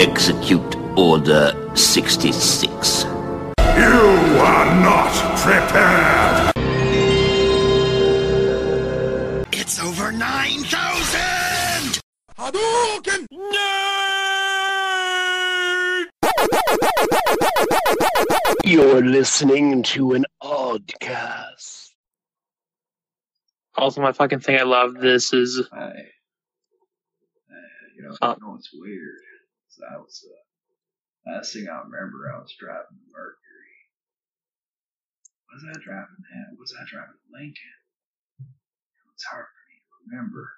Execute Order 66. You are not prepared! It's over 9,000! Hadouken! You're listening to an oddcast. Also, my fucking thing I love this is I, uh, you know, Huh. you know what's weird? I was uh, last thing I remember, I was driving the Mercury. Was I driving that? Was I driving the Lincoln? It's hard for me to remember.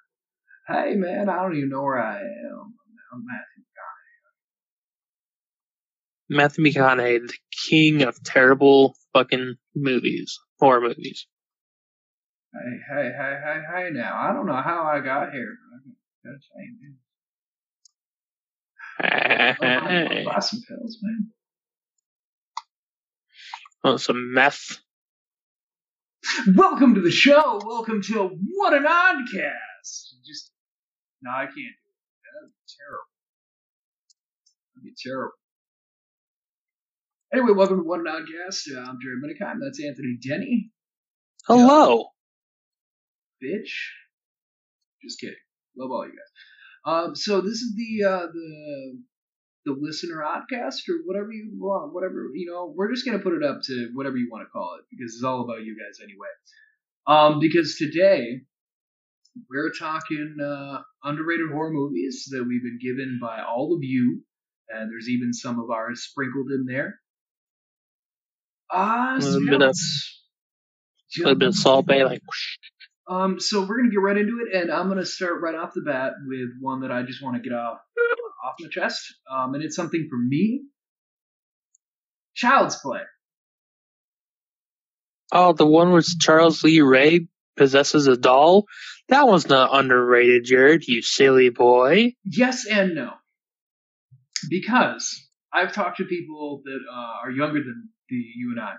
Hey man, I don't even know where I am. I'm Matthew. McConaughey. Matthew McConaughey, the king of terrible fucking movies, horror movies. Hey, hey, hey, hey, hey! Now I don't know how I got here, but I gotta say, man. Hey. Buy some pills, man. Oh, some meth. Welcome to the show. Welcome to What an Oddcast. Just no, I can't do it. That'd be terrible. That'd be terrible. Anyway, welcome to What an Oddcast. Uh, I'm Jerry Minikheim. That's Anthony Denny. Hello. Bitch. Just kidding. Love all you guys. Um, so this is the uh, the the listener oddcast or whatever you want, whatever you know. We're just gonna put it up to whatever you want to call it because it's all about you guys anyway. Um, because today we're talking uh, underrated horror movies that we've been given by all of you, and there's even some of ours sprinkled in there. Ah, A so yeah, bit of- A bit of Salt Bae, like whoosh. Um, so we're gonna get right into it, and I'm gonna start right off the bat with one that I just want to get off off my chest. Um, and it's something for me. Child's Play. Oh, the one where Charles Lee Ray possesses a doll? That one's not underrated, Jared, you silly boy. Yes and no, because I've talked to people that uh, are younger than the you and I,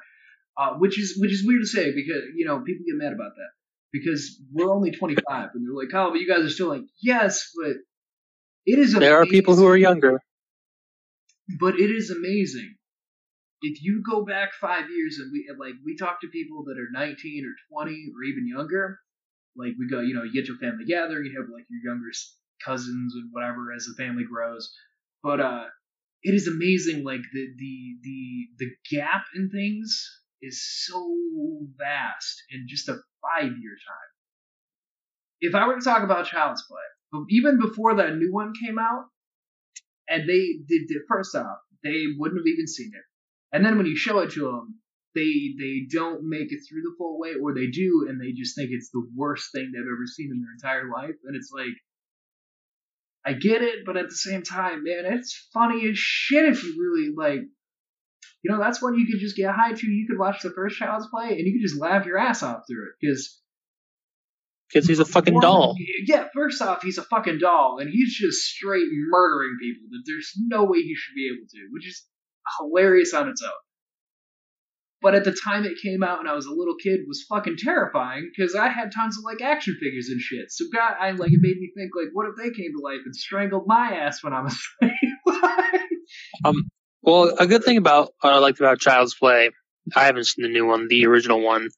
uh, which is which is weird to say because you know people get mad about that because we're only 25 and they're like, oh, but you guys are still like, yes, but it is. There are people who are younger. but it is amazing. If you go back five years and we and, like we talk to people that are 19 or 20 or even younger, like we go, you know, you get your family gathering you have like your younger cousins and whatever as the family grows. But uh, it is amazing, like the the the the gap in things is so vast in just a five year time. If I were to talk about Child's Play, even before that new one came out, and they did did first off they wouldn't have even seen it and then when you show it to them they they don't make it through the full way or they do and they just think it's the worst thing they've ever seen in their entire life and it's like i get it but at the same time man it's funny as shit if you really like you know that's when you could just get high to you could watch the first child's play and you could just laugh your ass off through it because Because he's a fucking doll. yeah, first off, he's a fucking doll, and he's just straight murdering people that there's no way he should be able to, which is hilarious on its own. But at the time it came out and I was a little kid, was fucking terrifying because I had tons of like action figures and shit. So God, I like it made me think like, what if they came to life and strangled my ass when I was asleep? Well, a good thing about what I liked about Child's Play, I haven't seen the new one, the original one,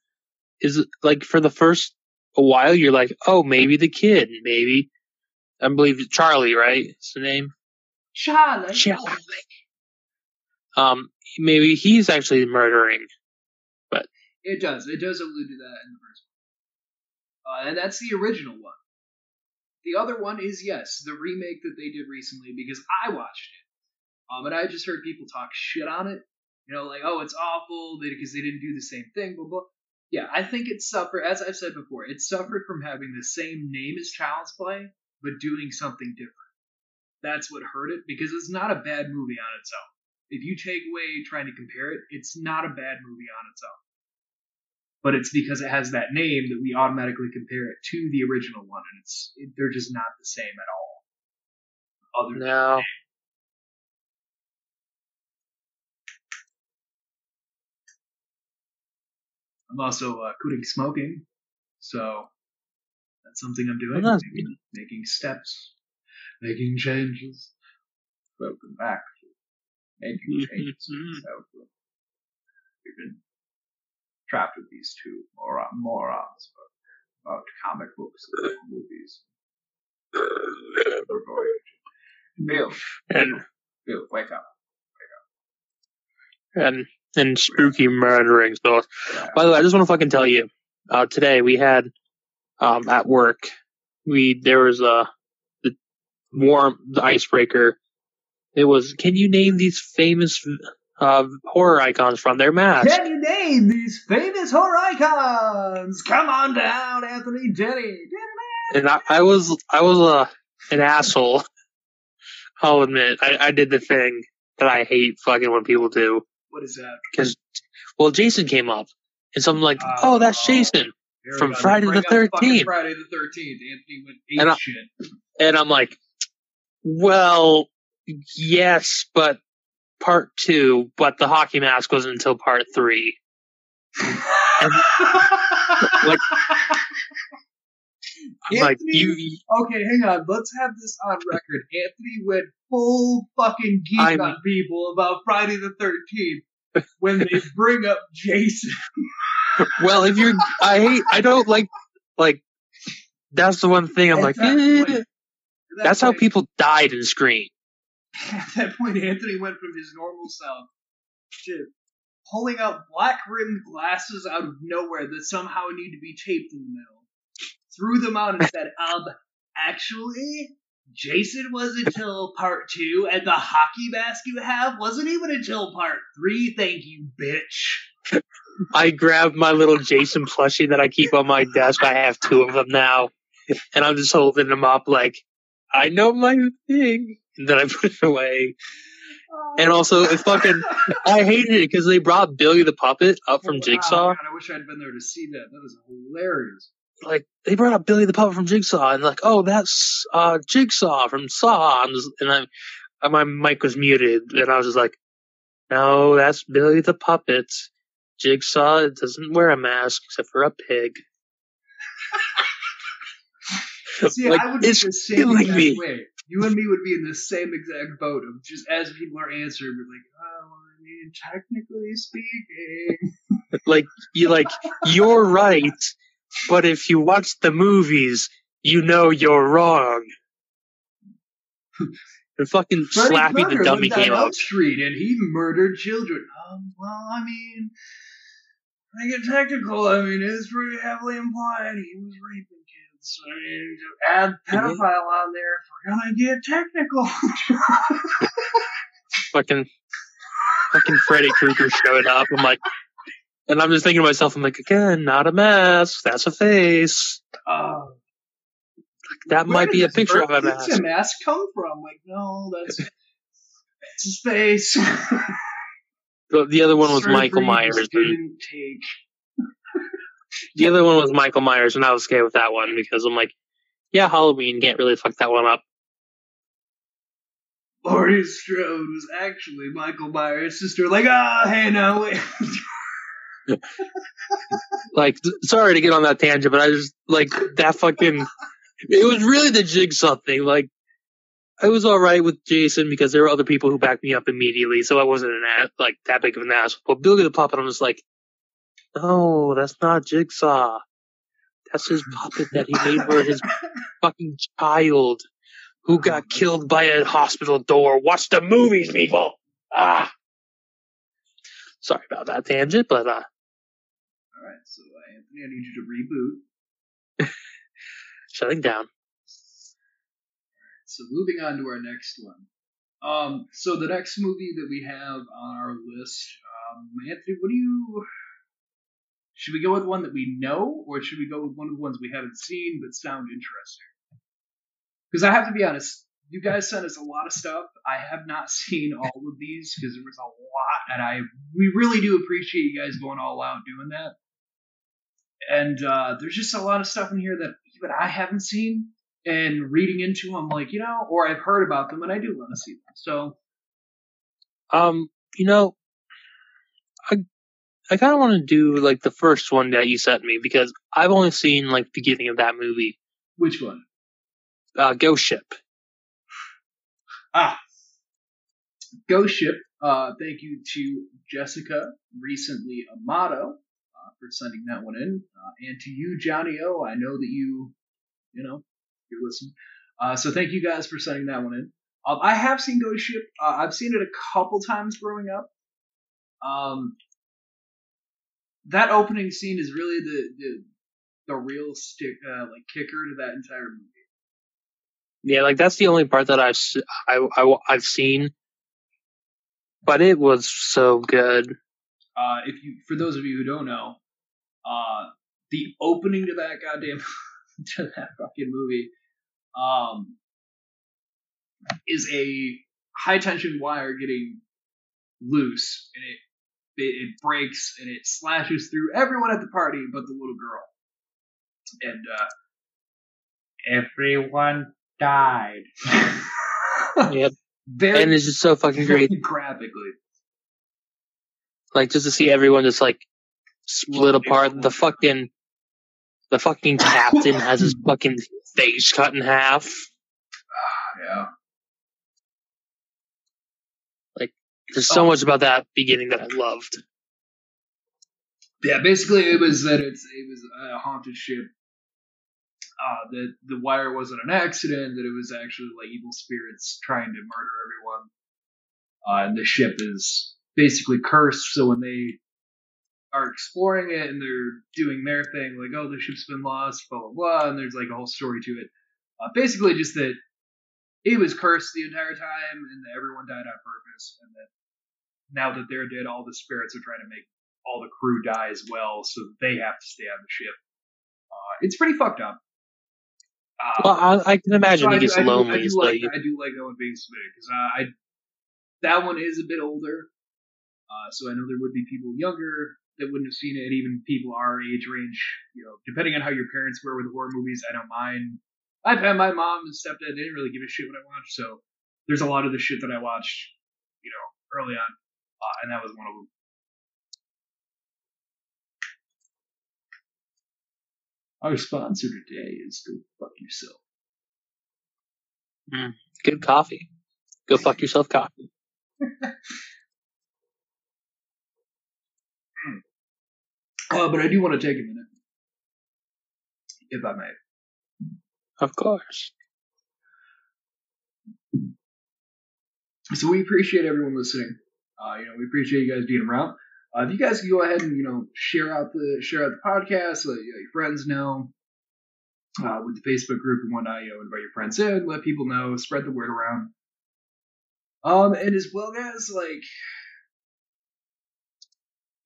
is like for the first a while you're like, oh, maybe the kid, maybe I believe Charlie, right? Is the name? Charlie. Charlie. Um, maybe he's actually murdering. But it does. It does allude to that in the first one. Uh, and that's the original one. The other one is, yes, the remake that they did recently because I watched it. Um, and I just heard people talk shit on it. You know, like, oh, it's awful because they didn't do the same thing, blah, blah. Yeah, I think it suffered, as I've said before, it suffered from having the same name as Child's Play, but doing something different. That's what hurt it because it's not a bad movie on its own. If you take away trying to compare it, it's not a bad movie on its own but it's because it has that name that we automatically compare it to the original one, and it's it, they're just not the same at all. Other than No. I'm also uh, quitting smoking, so that's something I'm doing. Well, making, making steps, making changes. Welcome back to making changes so Southland. We've been trapped with these two moron- morons about comic books and movies. We're going to Bill, and Bill, wake up. and and spooky murdering. So, by the way, I just want to fucking tell you, uh, today we had um at work we there was a the warm the icebreaker. It was can you name these famous uh horror icons from their mask? Can you name these famous horror icons? Come on down, Anthony Denny. and I, I was I was uh, an asshole. I'll admit I, I did the thing that I hate fucking when people do What is that? because well Jason came up and so I'm like Oh. oh that's Jason we From. Friday the 13th. Friday the Thirteenth. Anthony went And I- shit. and I'm like well yes but part two but the hockey mask wasn't until part three like- I'm like Anthony- you Okay, hang on. Let's have this on record. Anthony went full fucking geek I'm- on people about Friday the Thirteenth when they bring up Jason. well if you're I hate I don't like like that's the one thing I'm At like that eh. point- at that That's how people died in Scream. At that point, Anthony went from his normal self to pulling out black rimmed glasses out of nowhere that somehow need to be taped in the middle. Threw them out and said, um, actually, Jason was until part two, and the hockey mask you have wasn't even until part three. Thank you, bitch. I grabbed my little Jason plushie that I keep on my desk. I have two of them now. And I'm just holding them up like, I know my thing. And then I put it away. And also, it fucking, I hated it because they brought Billy the Puppet up from Wow, Jigsaw. God, I wish I'd been there to see that. That is hilarious. Like, they brought up Billy the Puppet from Jigsaw. And like, oh, that's uh, Jigsaw from Saw. And, just- and I, and my mic was muted. And I was just like, no, that's Billy the Puppet. Jigsaw doesn't wear a mask except for a pig. See, Like, I would be the same exact me. way. You and me would be in the same exact boat of just as people are answering, we're like, oh, I mean, technically speaking. like you like you're right but if you watch the movies you know you're wrong and fucking slappy the dummy came out Street and he murdered children. Um, well, I mean, I get technical. I mean, it's pretty heavily implied he was raping kids. I mean, to add pedophile on there, if we're gonna get technical. fucking fucking freddy krueger showed up i'm like and i'm just thinking to myself i'm like again not a mask that's a face uh, that where might be a picture of a mask mask come from? Like, no, that's that's his face. the, the other one was michael myers didn't take. the other one was michael myers and i was okay with that one because i'm like yeah halloween can't really fuck that one up Laurie Strode was actually Michael Myers' sister. Like, ah, hey, no, wait. like sorry to get on that tangent but i just like that fucking it was really the jigsaw thing. Like i was all right with jason because there were other people who backed me up immediately so i wasn't an ass, like that big of an ass but billy the puppet i'm just like no that's not jigsaw. That's his puppet that he made for his fucking child who got killed by a hospital door. Watch the movies people! Ah. Sorry about that tangent but uh All right, so uh, Anthony, I need you to reboot. shutting down So moving on to our next one. Um, so the next movie that we have on our list, um, Anthony, what do you? Should we go with one that we know, or should we go with one of the ones we haven't seen but sound interesting? Because I have to be honest, you guys sent us a lot of stuff. I have not seen all of these because there was a lot, and I we really do appreciate you guys going all out doing that. And uh, there's just a lot of stuff in here that even I haven't seen, and reading into them, like you know, or I've heard about them, and I do want to see them. So Um, you know, I I kind of want to do like the first one that you sent me because I've only seen like the beginning of that movie, which one? uh, Ghost Ship. Ah, Ghost Ship. Uh, thank you to Jessica, recently Amato, uh, for sending that one in, uh, and to you, Johnny O. I know that you, you know, you're listening. Uh, so thank you guys for sending that one in. Um, I have seen Ghost Ship. Uh, I've seen it a couple times growing up. Um, that opening scene is really the the, the real stick uh, like kicker to that entire movie. Yeah, like that's the only part that I've I've seen, but it was so good. Uh, if you, for those of you who don't know, uh, the opening to that goddamn to that fucking movie, um, is a high tension wire getting loose, and it, it it breaks and it slashes through everyone at the party but the little girl, and uh, everyone died. Yep, Very and it's just so fucking great. graphically. Like just to see everyone just like split apart. The fucking the fucking captain has his fucking face cut in half. Yeah. Like there's so much about that beginning that I loved. Yeah, basically it was that it's it was a haunted ship. Uh, that the wire wasn't an accident. That it was actually like evil spirits trying to murder everyone. Uh, and the ship is basically cursed. So when they are exploring it and they're doing their thing, like oh the ship's been lost, blah blah blah, and there's like a whole story to it. Uh, basically just that it was cursed the entire time and that everyone died on purpose, and that now that they're dead, all the spirits are trying to make all the crew die as well, so they have to stay on the ship. Uh, it's pretty fucked up. Uh, Well, I, I can imagine so he gets I do, lonely. I do, so like, you- I do like that one being submitted because uh, I that one is a bit older, uh, so I know there would be people younger that wouldn't have seen it, even people our age range. You know, depending on how your parents were with horror movies, I don't mind. I've had my mom and stepdad they didn't really give a shit what I watched, so there's a lot of the shit that I watched, you know, early on, uh, and that was one of them. Our sponsor today is Go Fuck Yourself. good coffee. Go fuck yourself, coffee. Uh, but I do want to take a minute, if I may. Of course. So we appreciate everyone listening. Uh, you know, we appreciate you guys being around. Uh, if you guys can go ahead and you know share out the share out the podcast, let your friends know uh, with the Facebook group and whatnot. You know, invite your friends in, let people know, spread the word around. Um, and as well as like,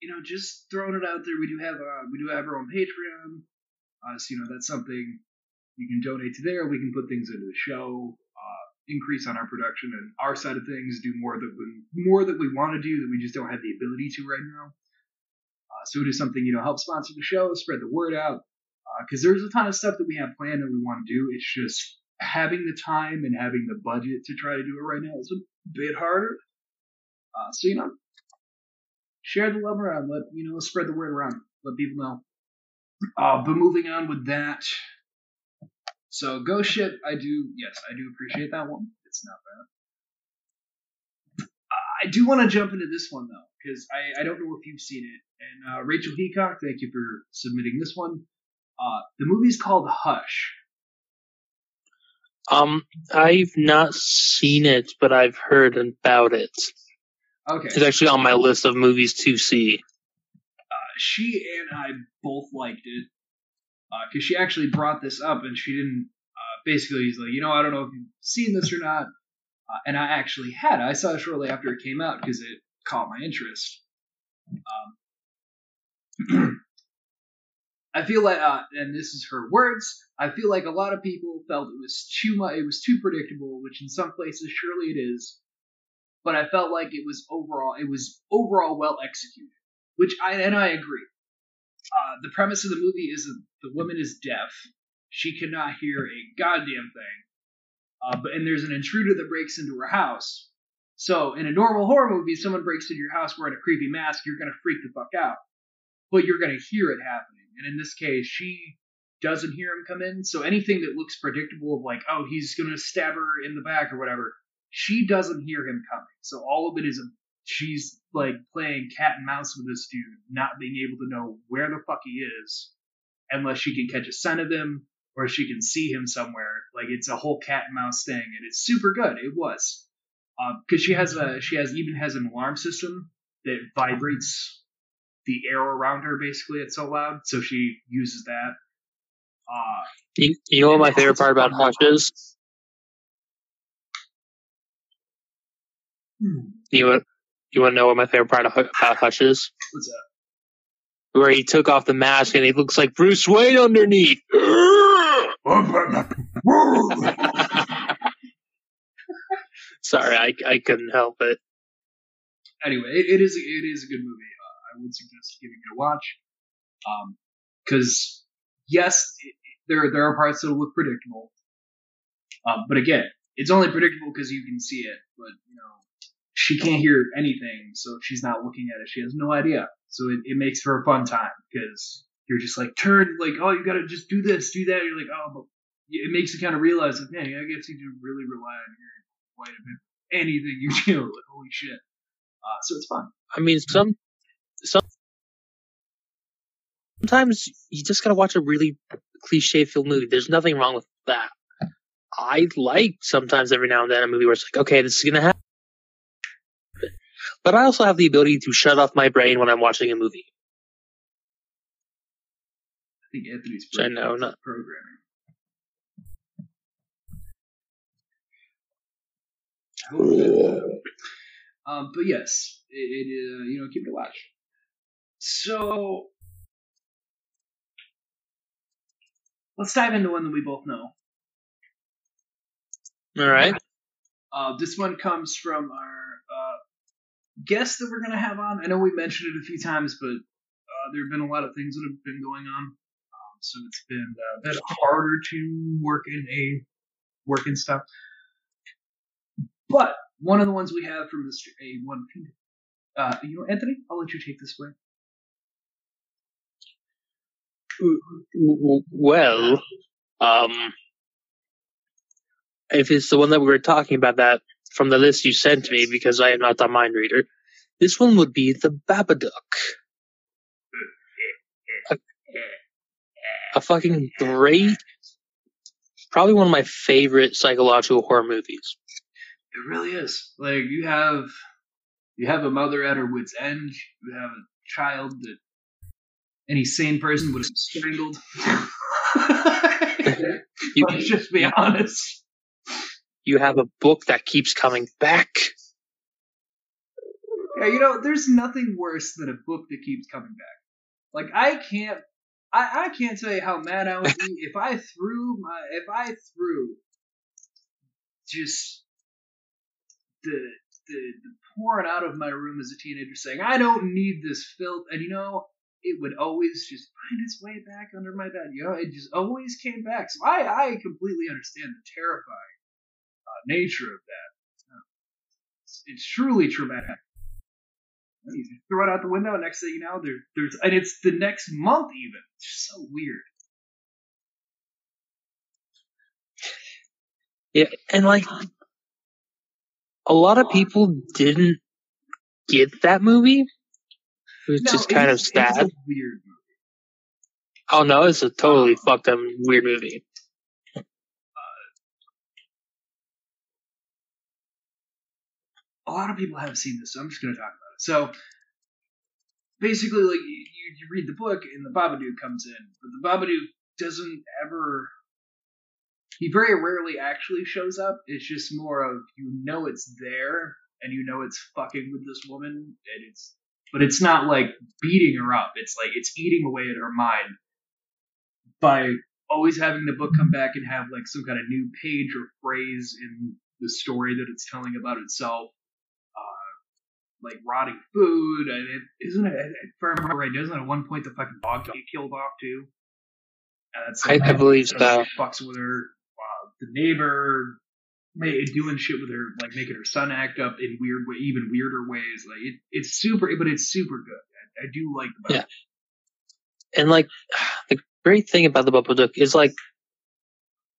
you know, just throwing it out there. We do have uh, we do have our own Patreon. Uh, so you know that's something you can donate to there. We can put things into the show. Uh, increase on our production and our side of things, do more that we more that we want to do that we just don't have the ability to right now. Uh, so it is something you know help sponsor the show, spread the word out, because there's a ton of stuff that we have planned that we want to do. It's just having the time and having the budget to try to do it right now is a bit harder. Uh, so you know, share the love around, let you know, let's spread the word around, let people know. Uh, but moving on with that, so Ghost Ship, I do yes, I do appreciate that one. It's not bad. I do want to jump into this one though, because I, I don't know if you've seen it. And uh, Rachel Heacock, thank you for submitting this one. Uh, the movie's called Hush. Um, I've not seen it, but I've heard about it. Okay, It's actually on my list of movies to see. she and I both liked it because she actually brought this up and she didn't. Uh, basically, he's like, you know, I don't know if you've seen this or not, uh, and I actually had. I saw it shortly after it came out because it caught my interest. Um, I feel like, uh, and this is her words. I feel like a lot of people felt it was too much. It was too predictable, which in some places surely it is. But I felt like it was overall, it was overall well executed, which I and I agree. Uh, the premise of the movie is that the woman is deaf. She cannot hear a goddamn thing. Uh, but and there's an intruder that breaks into her house. So in a normal horror movie, someone breaks into your house wearing a creepy mask, you're gonna freak the fuck out. But you're gonna hear it happening. And in this case, she doesn't hear him come in. So anything that looks predictable of like, oh, he's gonna stab her in the back or whatever, she doesn't hear him coming. So all of it is a she's like playing cat and mouse with this dude, not being able to know where the fuck he is, unless she can catch a scent of him or she can see him somewhere. Like it's a whole cat and mouse thing, and it's super good. It was because she has a she has even has an alarm system that vibrates the air around her. Basically, it's so loud, so she uses that. Uh, You, you know what my favorite part about Hush is? You want you want to know what my favorite part of, about Hush is? what's that? Where he took off the mask and he looks like Bruce Wayne underneath. Sorry, I I couldn't help it. anyway, it, it is it is a good movie. Uh, I would suggest giving it a watch. Because yes, it, it- there there are parts that look predictable, um, but again, it's only predictable because you can see it. But you know, she can't hear anything, so if she's not looking at it, she has no idea. So it, it makes for a fun time because you're just like turn like oh you gotta just do this do that. You're like oh but it makes you kind of realize like man I guess you do really rely on hearing quite a bit anything you do like holy shit. Uh, so it's fun. I mean, some some sometimes you just gotta watch a really cliche filled movie. There's nothing wrong with that. I like sometimes every now and then a movie where it's like, okay, this is gonna happen. But I also have the ability to shut off my brain when I'm watching a movie. I think Anthony's I know, not- programming. Um, but yes, it, it uh, you know keep it a watch. So let's dive into one that we both know. All right. Uh, this one comes from our guest that we're gonna have on. I know we mentioned it a few times, but uh, there have been a lot of things that have been going on, um, so it's been uh, a bit harder to work in a work and stuff. But one of the ones we have from this a one, uh, you know, Anthony, I'll let you take this away. Well, um, if it's the one that we were talking about, that from the list you sent me, because I am not a mind reader, this one would be the Babadook. A, a fucking great, probably one of my favorite psychological horror movies. It really is. Like you have you have a mother at her wits end. You have a child that any sane person would have strangled. You, Let's just be honest. you have a book that keeps coming back. Yeah, you know, there's nothing worse than a book that keeps coming back. Like I can't I, I can't tell you how mad I would be if I threw my if I threw just the the, the pouring out of my room as a teenager saying, I don't need this filth and you know, it would always just find its way back under my bed. You know, it just always came back. So I, I completely understand the terrifying uh, nature of that. Uh, It's, it's truly traumatic. Throw it out the window. Next thing you know, there, there's and it's the next month even. It's just so weird. Yeah, and like a lot of people didn't get that movie. which No, it kind of is- it's a sad. weird movie. Oh no, it's a totally fucked up weird movie. Uh, a lot of people haven't seen this, so I'm just going to talk about it. So, basically, like you, you read the book and the Babadook comes in, but the Babadook doesn't ever. He very rarely actually shows up. It's just more of you know it's there and you know it's fucking with this woman, and it's but it's not like beating her up. It's like it's eating away at her mind by always having the book come back and have like some kind of new page or phrase in the story that it's telling about itself like rotting food. And it, isn't it? If I remember right, doesn't at one point the fucking dog get killed off too? And that's I- I believe so. Fucks with her. Uh, the neighbor may doing shit with her, like making her son act up in weird, way, even weirder ways. Like it, it's super, but it's super good. I, I do like the Yeah. And like the great thing about the Babadook is like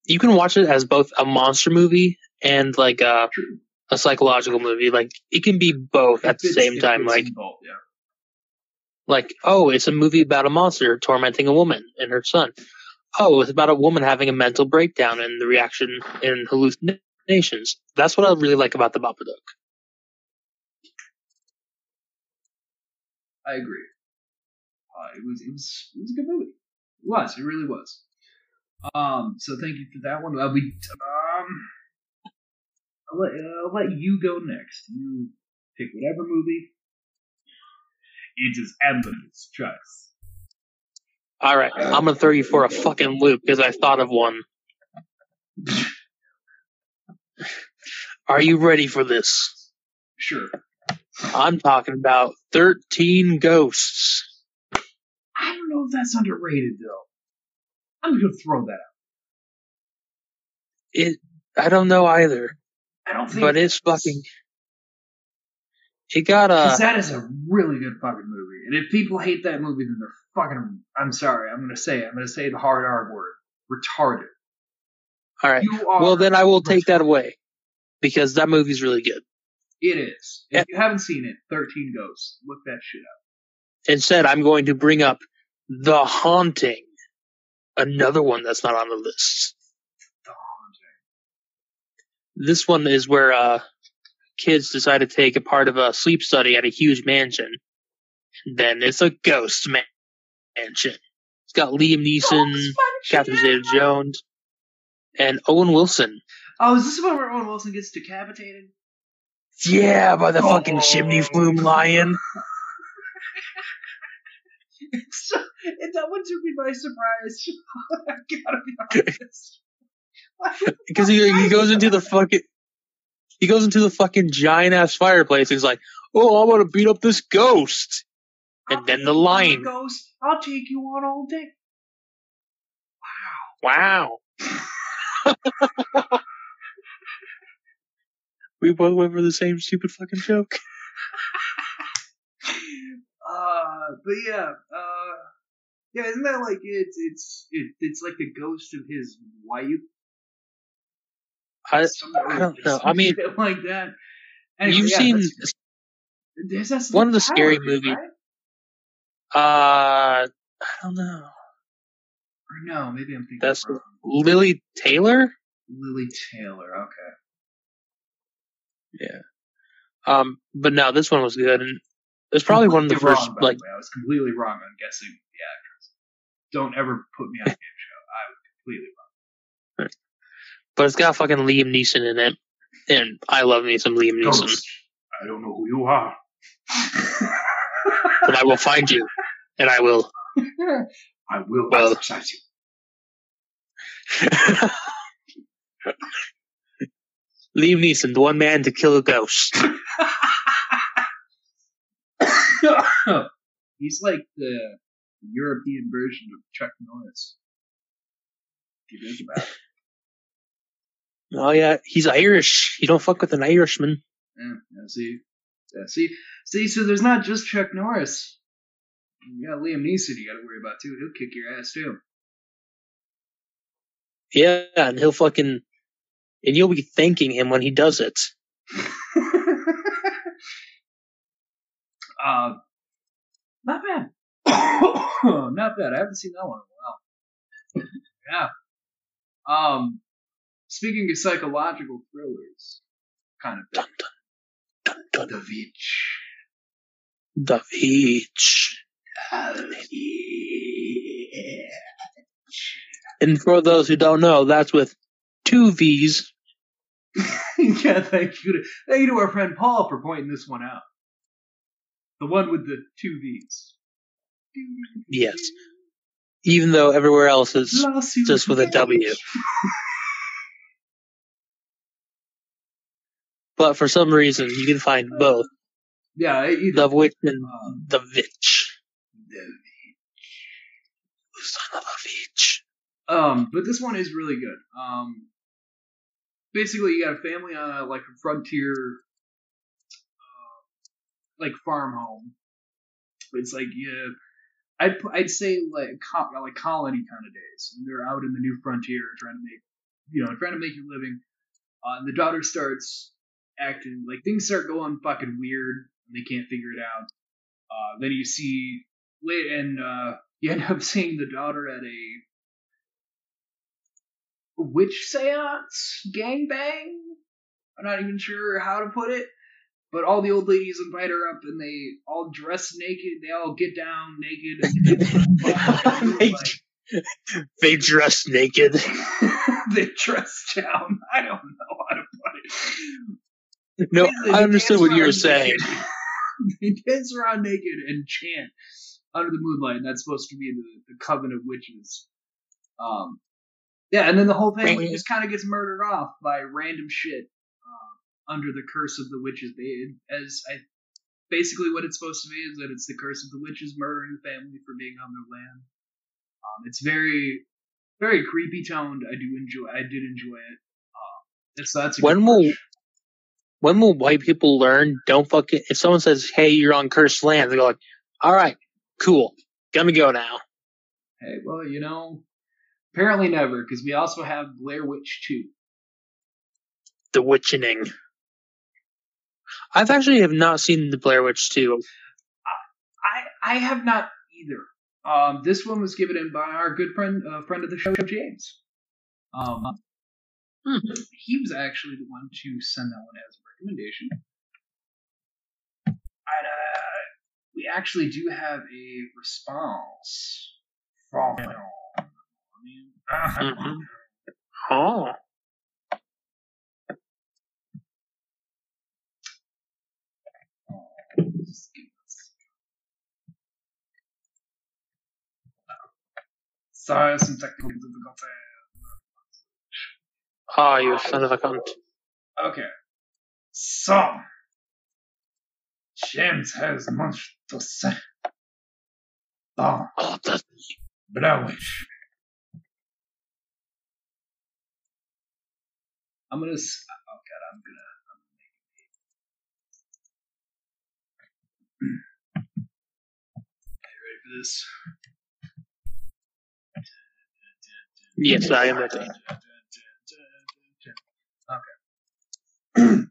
you can watch it as both a monster movie and like a True. A psychological movie. Like it can be both at the same time. Like yeah. like oh, it's a movie about a monster tormenting a woman and her son. Oh, it's about a woman having a mental breakdown and the reaction and hallucinations. That's what I really like about the Babadook. I agree. Uh, it was it was it was a good movie. It was. It really was. Um. So thank you for that one. Uh, we um. I'll let, uh, I'll let you go next. You pick whatever movie. It is Emily's choice. All right, I'm gonna throw you for a fucking loop because I thought of one. Are you ready for this? Sure. I'm talking about 13 Ghosts. I don't know if that's underrated though. I'm gonna throw that out. It, I don't know either, I don't think. but it's fucking. It got uh, 'cause that is a really good fucking movie. And if people hate that movie, then they're fucking. I'm sorry. I'm gonna say. it. I'm gonna say the hard R word. Retarded. all right. Well, then I will take that away because that movie's really good. It is. If you haven't seen it, 13 Ghosts. Look that shit up. Instead, I'm going to bring up The Haunting, another one that's not on the list. This one is where uh, kids decide to take a part of a sleep study at a huge mansion. Then it's a ghost ma- mansion. It's got Liam Neeson, Catherine Zeta-Jones, and Owen Wilson. Oh, is this the one where Owen Wilson gets decapitated? Yeah, by the Oh. fucking chimney flume lion. So, and that one took me by surprise. I gotta be honest. Because he, he goes into the fucking he goes into the fucking giant ass fireplace. And he's like, "Oh, I'm gonna beat up this ghost." And I'll then the lion. Ghost. I'll take you on all day. Wow. Wow. we both went for the same stupid fucking joke. Uh, but yeah, uh, yeah, isn't that like it's it's it, it's like the ghost of his wife? I, I don't know. I mean, like that. Anyway, you've yeah, seen one of the scary movies- right? uh, I don't know. Or no, maybe I'm thinking That's wrong. Lili Taylor. Lili Taylor. Okay. Yeah. Um, but no, this one was good, and it was probably one of the first wrong, the like way. I was completely wrong on guessing the actress. Don't ever put me on a game show. I was completely wrong. But it's got fucking Liam Neeson in it, and I love me some Liam Neeson. Ghost, I don't know who you are. But I will find you, and I will. I will Well- exorcise you. Liam Neeson, the one man to kill a ghost. He's like the European version of Chuck Norris. If you think about it. Oh yeah, he's Irish. You don't fuck with an Irishman. Yeah, yeah, see, yeah, see, see. So there's not just Chuck Norris. You got Liam Neeson. You got to worry about too. He'll kick your ass too. Yeah, and he'll fucking, and you'll be thanking him when he does it. uh, not bad. not bad. I haven't seen that one in a while. yeah. Um, speaking of psychological thrillers, kind of Dun dun dun The dun. Beach. And for those who don't know, that's with two V's. yeah, thank you. To, thank you to our friend Paul for pointing this one out. The one with the two V's. Yes. Even though everywhere else is Lawsuit just with a W. But for some reason, you can find both Yeah, the witch and uh, the Vitch. the Son of a Vitch. Um, but this one is really good. Um, basically, you got a family on a, like a frontier, uh, like farm home. It's like yeah, I'd I'd say like co- like colony kind of days. And they're out in the new frontier trying to make you know trying to make your living. Uh, and the daughter starts acting like things start going fucking weird and they can't figure it out. Uh, then you see late and uh, you end up seeing the daughter at a witch seance gangbang. I'm not even sure how to put it, but all the old ladies invite her up and they all dress naked. They all get down naked. They- They dress naked. they dress down. I don't know how to put it. No, I understood what you were saying. they dance around naked and chant under the moonlight. And that's supposed to be the, the coven of witches. Um, yeah, and then the whole family just kind of gets murdered off by random shit uh, under the curse of the witches. They, as I, basically what it's supposed to be is that it's the curse of the witches murdering the family for being on their land. Um, it's very, very creepy toned. I do enjoy. I did enjoy it. Uh, that's When will- watch. When will white people learn? Don't fucking. If someone says, "Hey, you're on cursed land," they go like, "All right, cool, gonna go now." Hey, well, you know, apparently never, because we also have Blair Witch 2. The witchening. I've actually have not seen the Blair Witch 2. I I have not either. Um, this one was given in by our good friend, uh, friend of the show, James. Um, Hmm. he was actually the one to send that one as recommendation. And uh, we actually do have a response from him. Mhm. Oh, Just give us- Sorry, some technical difficulty. oh, you son of a cunt. Okay. So, James has much to say. Oh, Oh, that, Blair I'm gonna. Oh god, I'm gonna. I'm gonna Are you ready for this? yes, I am ready. Okay.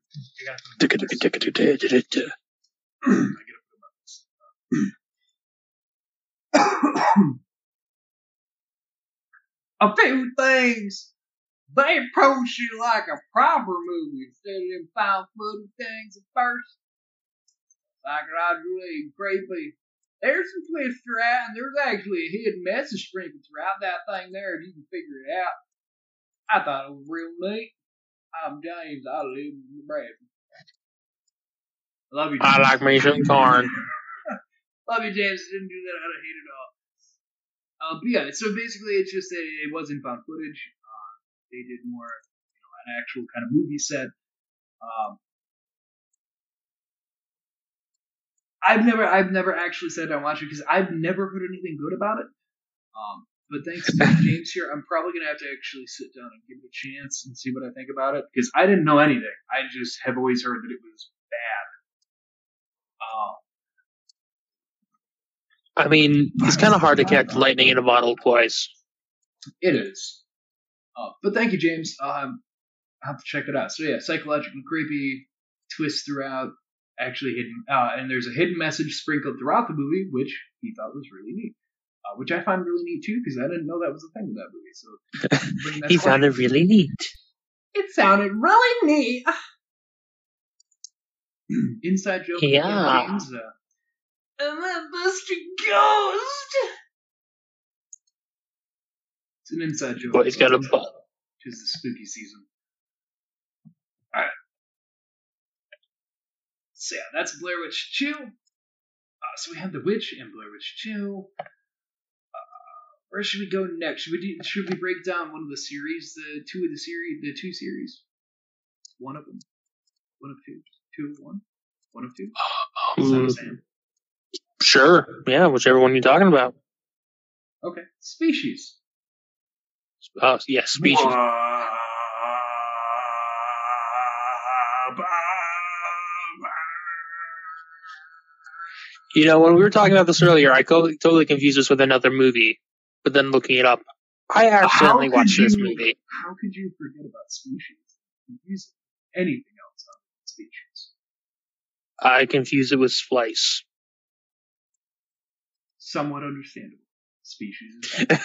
A few things. They approach you like a proper movie instead of them found footage things at first. Psychologically creepy. There's some twists throughout, and there's actually a hidden message sprinkled throughout that thing there if you can figure it out. I thought it was real neat. I'm James. I live in Nebraska. I love you. I like me some corn. Love you, James. Didn't do that of hate it all. Uh, but yeah, so basically, it's just that it wasn't found footage. Uh, they did more, you know, an actual kind of movie set. Um, I've never, I've never actually said I watched it because I've never heard anything good about it. Um, but thanks to James here, I'm probably gonna have to actually sit down and give it a chance and see what I think about it because I didn't know anything. I just have always heard that it was bad. Um, I mean, it's kind of hard to catch lightning in a bottle twice. It is. Uh, but thank you, James. Um, I'll have to check it out. So yeah, psychologically creepy, twists throughout, actually hidden, uh, and there's a hidden message sprinkled throughout the movie, which he thought was really neat. Uh, which I find really neat too, because I didn't know that was a thing in that movie. So that He found it really neat. It sounded really neat. Inside joke. Yeah. Uh, and then Mr. Ghost. It's an inside joke. But he's got a butt. Tis the spooky season. All right. So yeah, that's Blair Witch 2. Uh, so we have The Witch and Blair Witch 2. Where should we go next? Should we do, should we break down one of the series, the two of the series, the two series? One of them, one of two, two of one, one of two. Is Um, sure. Yeah, whichever one you're talking about. Okay, species. Uh, yeah, species. You know, when we were talking about this earlier, I co- totally confused this with another movie. But then looking it up, I accidentally watched this movie. How could you forget about species? Use anything else on species. I confuse it with splice. Somewhat understandable. Species.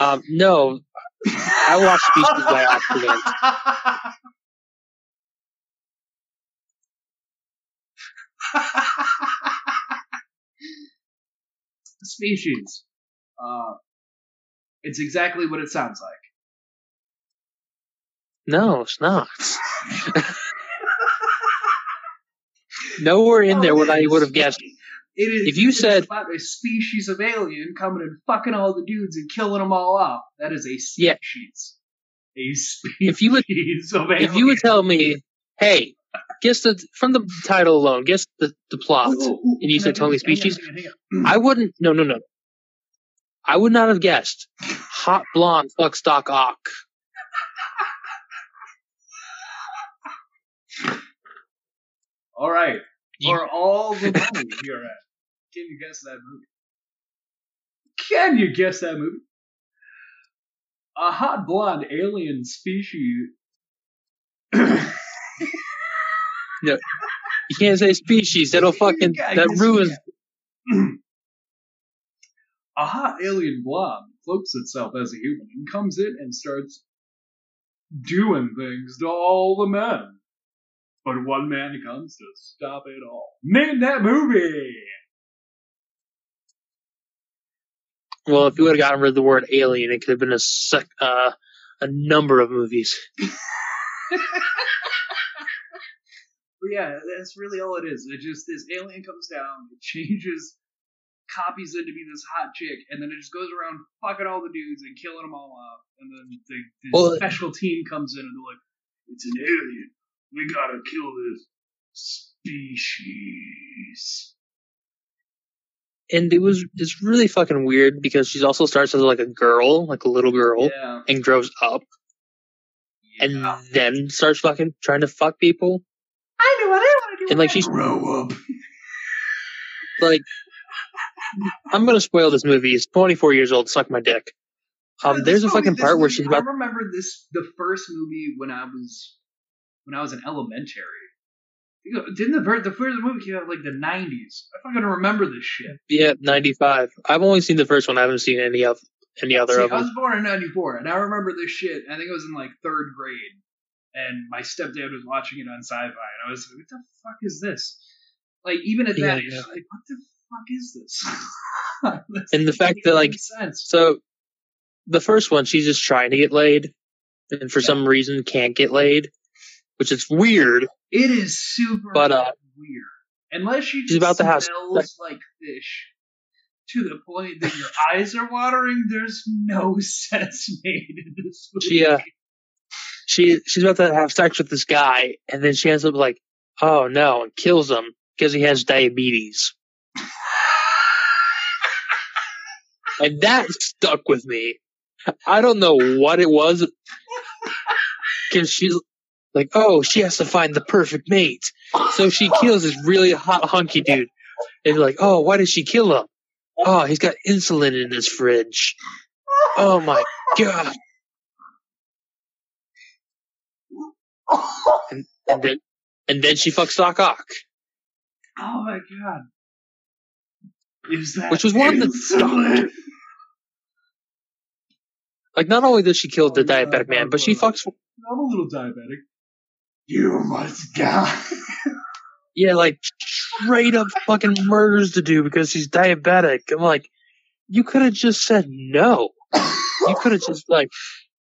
Um, no, I watched Species by accident. species. Uh, it's exactly what it sounds like. No, it's not. Nowhere in there would I would have guessed. It is. If you it said- about a species of alien coming and fucking all the dudes and killing them all off, that is a Yeah. species. A species If you would- of alien. If you would tell me, hey, guess the from the title alone, guess the, the plot, Ooh, ooh, ooh, and you said do totally this? Hang on, species, hang on, hang on. I wouldn't. No, no, no. I would not have guessed. Hot blonde fuck stock ock. All right. You- For all the money you're at, can you guess that movie? Can you guess that movie? A hot blonde alien species. You can't say species. That'll fucking that ruins. a hot alien blob cloaks itself as a human and comes in and starts doing things to all the men. But one man comes to stop it all. Name that movie! Well, if you would have gotten rid of the word alien, it could have been a sec, uh, a number of movies. But yeah, that's really all it is. It just this alien comes down, it changes, copies into be this hot chick, and then it just goes around fucking all the dudes and killing them all off. And then the, the Well- special team comes in and they're like, "It's an alien. We gotta kill this species." And it was it's really fucking weird because she also starts as like a girl, like a little girl, Yeah. and grows up, and then starts fucking trying to fuck people. I know what I want to do. And, like, she's- grow up. Like, I'm gonna spoil this movie. It's 24 years old. Suck my dick. Um, This there's a movie- fucking this part where movie- she's about. I remember this the first movie when I was when I was in elementary. Didn't the first the first movie came out like the nineties? I'm fucking remember this shit. Yeah, 95. I've only seen the first one. I haven't seen any of any other See, of them. I was born in ninety four, and I remember this shit. I think it was in like third grade, and my stepdad was watching it on Sci-Fi, and I was like, "What the fuck is this?" Like even at that, Yeah, age, yeah. like, what the fuck is this? And the fact that, like, sense. So, the first one, she's just trying to get laid, and for Yeah. some reason can't get laid, which is weird. It is super But, uh, weird. Unless she she's about have smells like fish to the point that your eyes are watering, there's no sense made in this movie. She, uh, she she's about to have sex with this guy, and then she ends up like, oh no, and kills him because he has diabetes. and that stuck with me. I don't know what it was, because she's like, oh, she has to find the perfect mate, so she kills this really hot hunky dude, and like, oh, why did she kill him? Oh, he's got insulin in his fridge. Oh my god. And then and then she fucks Doc Ock, oh my god. Is that Which was one of the like not only does she kill the Oh, yeah, diabetic man, but she fucks I'm a little diabetic. You must die. yeah like straight up fucking murders the dude because he's diabetic. I'm like, you could have just said no. You could have just like,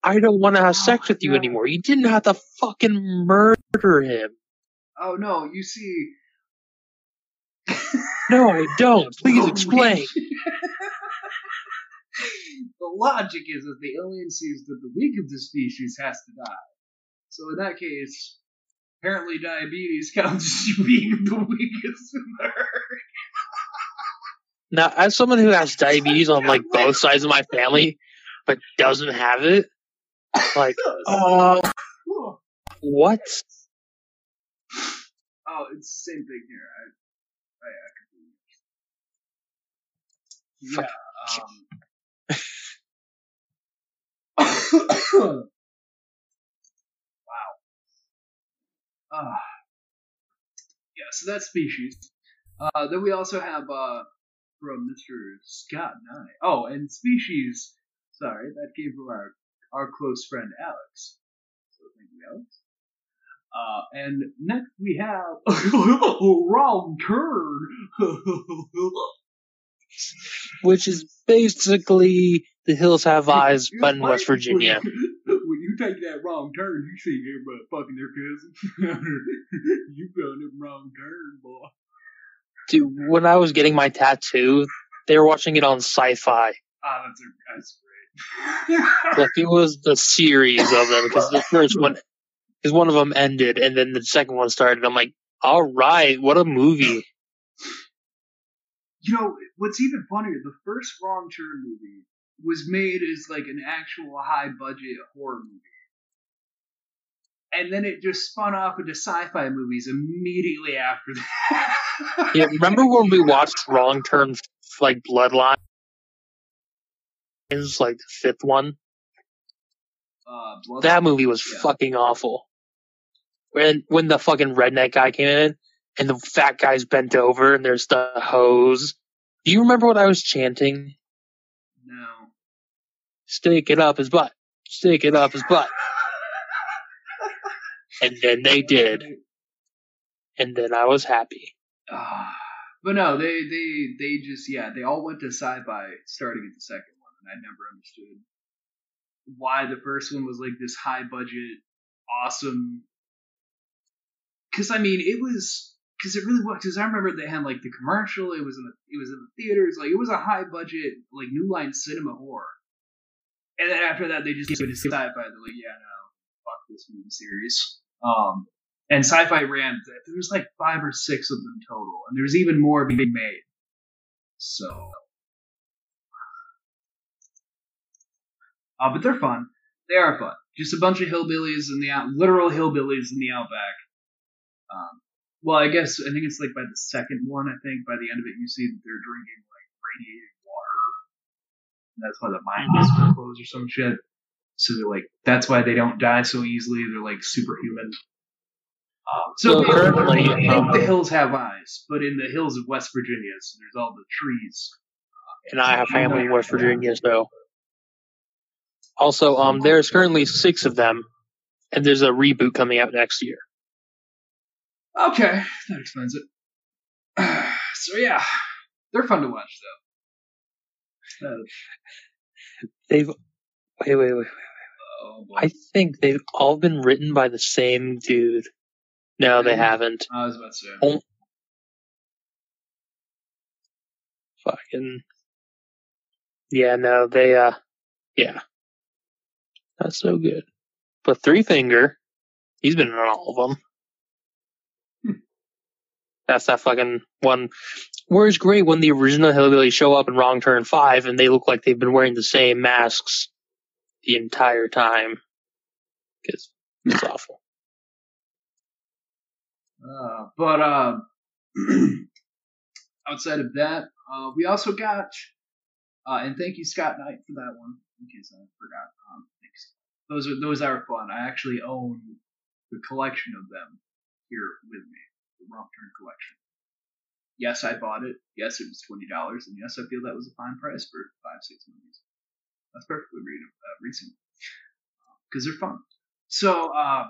I don't want to have oh, sex with you anymore. You didn't have to fucking murder him. oh no, you see. No, I don't. Please oh, The explain. the logic is that the alien sees that the weak of the species has to die. So in that case, apparently diabetes counts as being the weakest in the herd. Now, as someone who has diabetes on like both sides of my family, but doesn't have it, like, uh, what? Oh, it's the same thing here. I, I, I completely. Yeah. Um, wow. Uh, yeah, so that's species. Uh, then we also have uh, from Mr. Scott Nye. Oh, and species. Sorry, that came from our our close friend Alex. So thank you, Alex. Uh, and next we have wrong turn. Which is basically The Hills Have Eyes, but in West Virginia. When you take that wrong turn, you see everybody fucking their cousin. you found them wrong turn, boy. Dude, when I was getting my tattoo, they were watching it on sci-fi. Ah, that's a, that's. Like it was the series of them because the first one, because one of them ended and then the second one started. I'm like, all right, what a movie! you know what's even funnier? The first Wrong Turn movie was made as like an actual high budget horror movie. And then it just spun off into sci-fi movies immediately after that. Yeah, remember when we watched Wrong Turn, like Bloodline? Was like the fifth one. Uh, That movie was Yeah. fucking awful. When when the fucking redneck guy came in and the fat guy's bent over and there's the hose. Do you remember what I was chanting? No. Stick it up his butt. Stick it up his butt. And then they did. And then I was happy. Ah, but no, they they they just yeah, they all went to sci-fi starting at the second and I never understood why the first one was like this high budget, awesome. Because I mean, it was because it really was. Because I remember they had like the commercial. It was in the it was in the theaters. Like it was a high budget like New Line cinema horror. And then after that, they just went to sci-fi. They're like, yeah, no, fuck this movie series. Um, and sci-fi ran there was like five or six of them total and there's even more being made so uh, but they're fun. They are fun. Just a bunch of hillbillies in the out literal hillbillies in the outback. Um, well i guess i think it's like by the second one i think by the end of it you see that they're drinking like radiated water. And that's why the mind is closed or some shit. So they're like that's why they don't die so easily. They're like superhuman. Um, so So currently, I think um, the hills have eyes, but in the hills of West Virginia, so there's all the trees. And I have family in West Virginia, so. Also, um, there's currently six of them, and there's a reboot coming out next year. Okay, that explains it. so yeah, they're fun to watch though. Uh, They've wait, wait, wait. wait. oh boy. I think they've all been written by the same dude. No, they haven't. I was about to say. Oh. Fucking. Yeah, no, they, uh, yeah. That's so good. But Three Finger, he's been in all of them. Hmm. That's that fucking one. Where's it's great when the original Hillbillies show up in Wrong Turn 5 and they look like they've been wearing the same masks the entire time. Because it's awful. Uh, but uh, outside of that, uh, we also got, uh, and thank you Scott Knight for that one. In case I forgot, um, thanks. Those are those are fun. I actually own the collection of them here with me, the Wrong Turn collection. Yes, I bought it. Yes, it was twenty dollars, and yes, I feel that was a fine price for five six movies. That's perfectly uh, reasonable because they're fun. So, uh,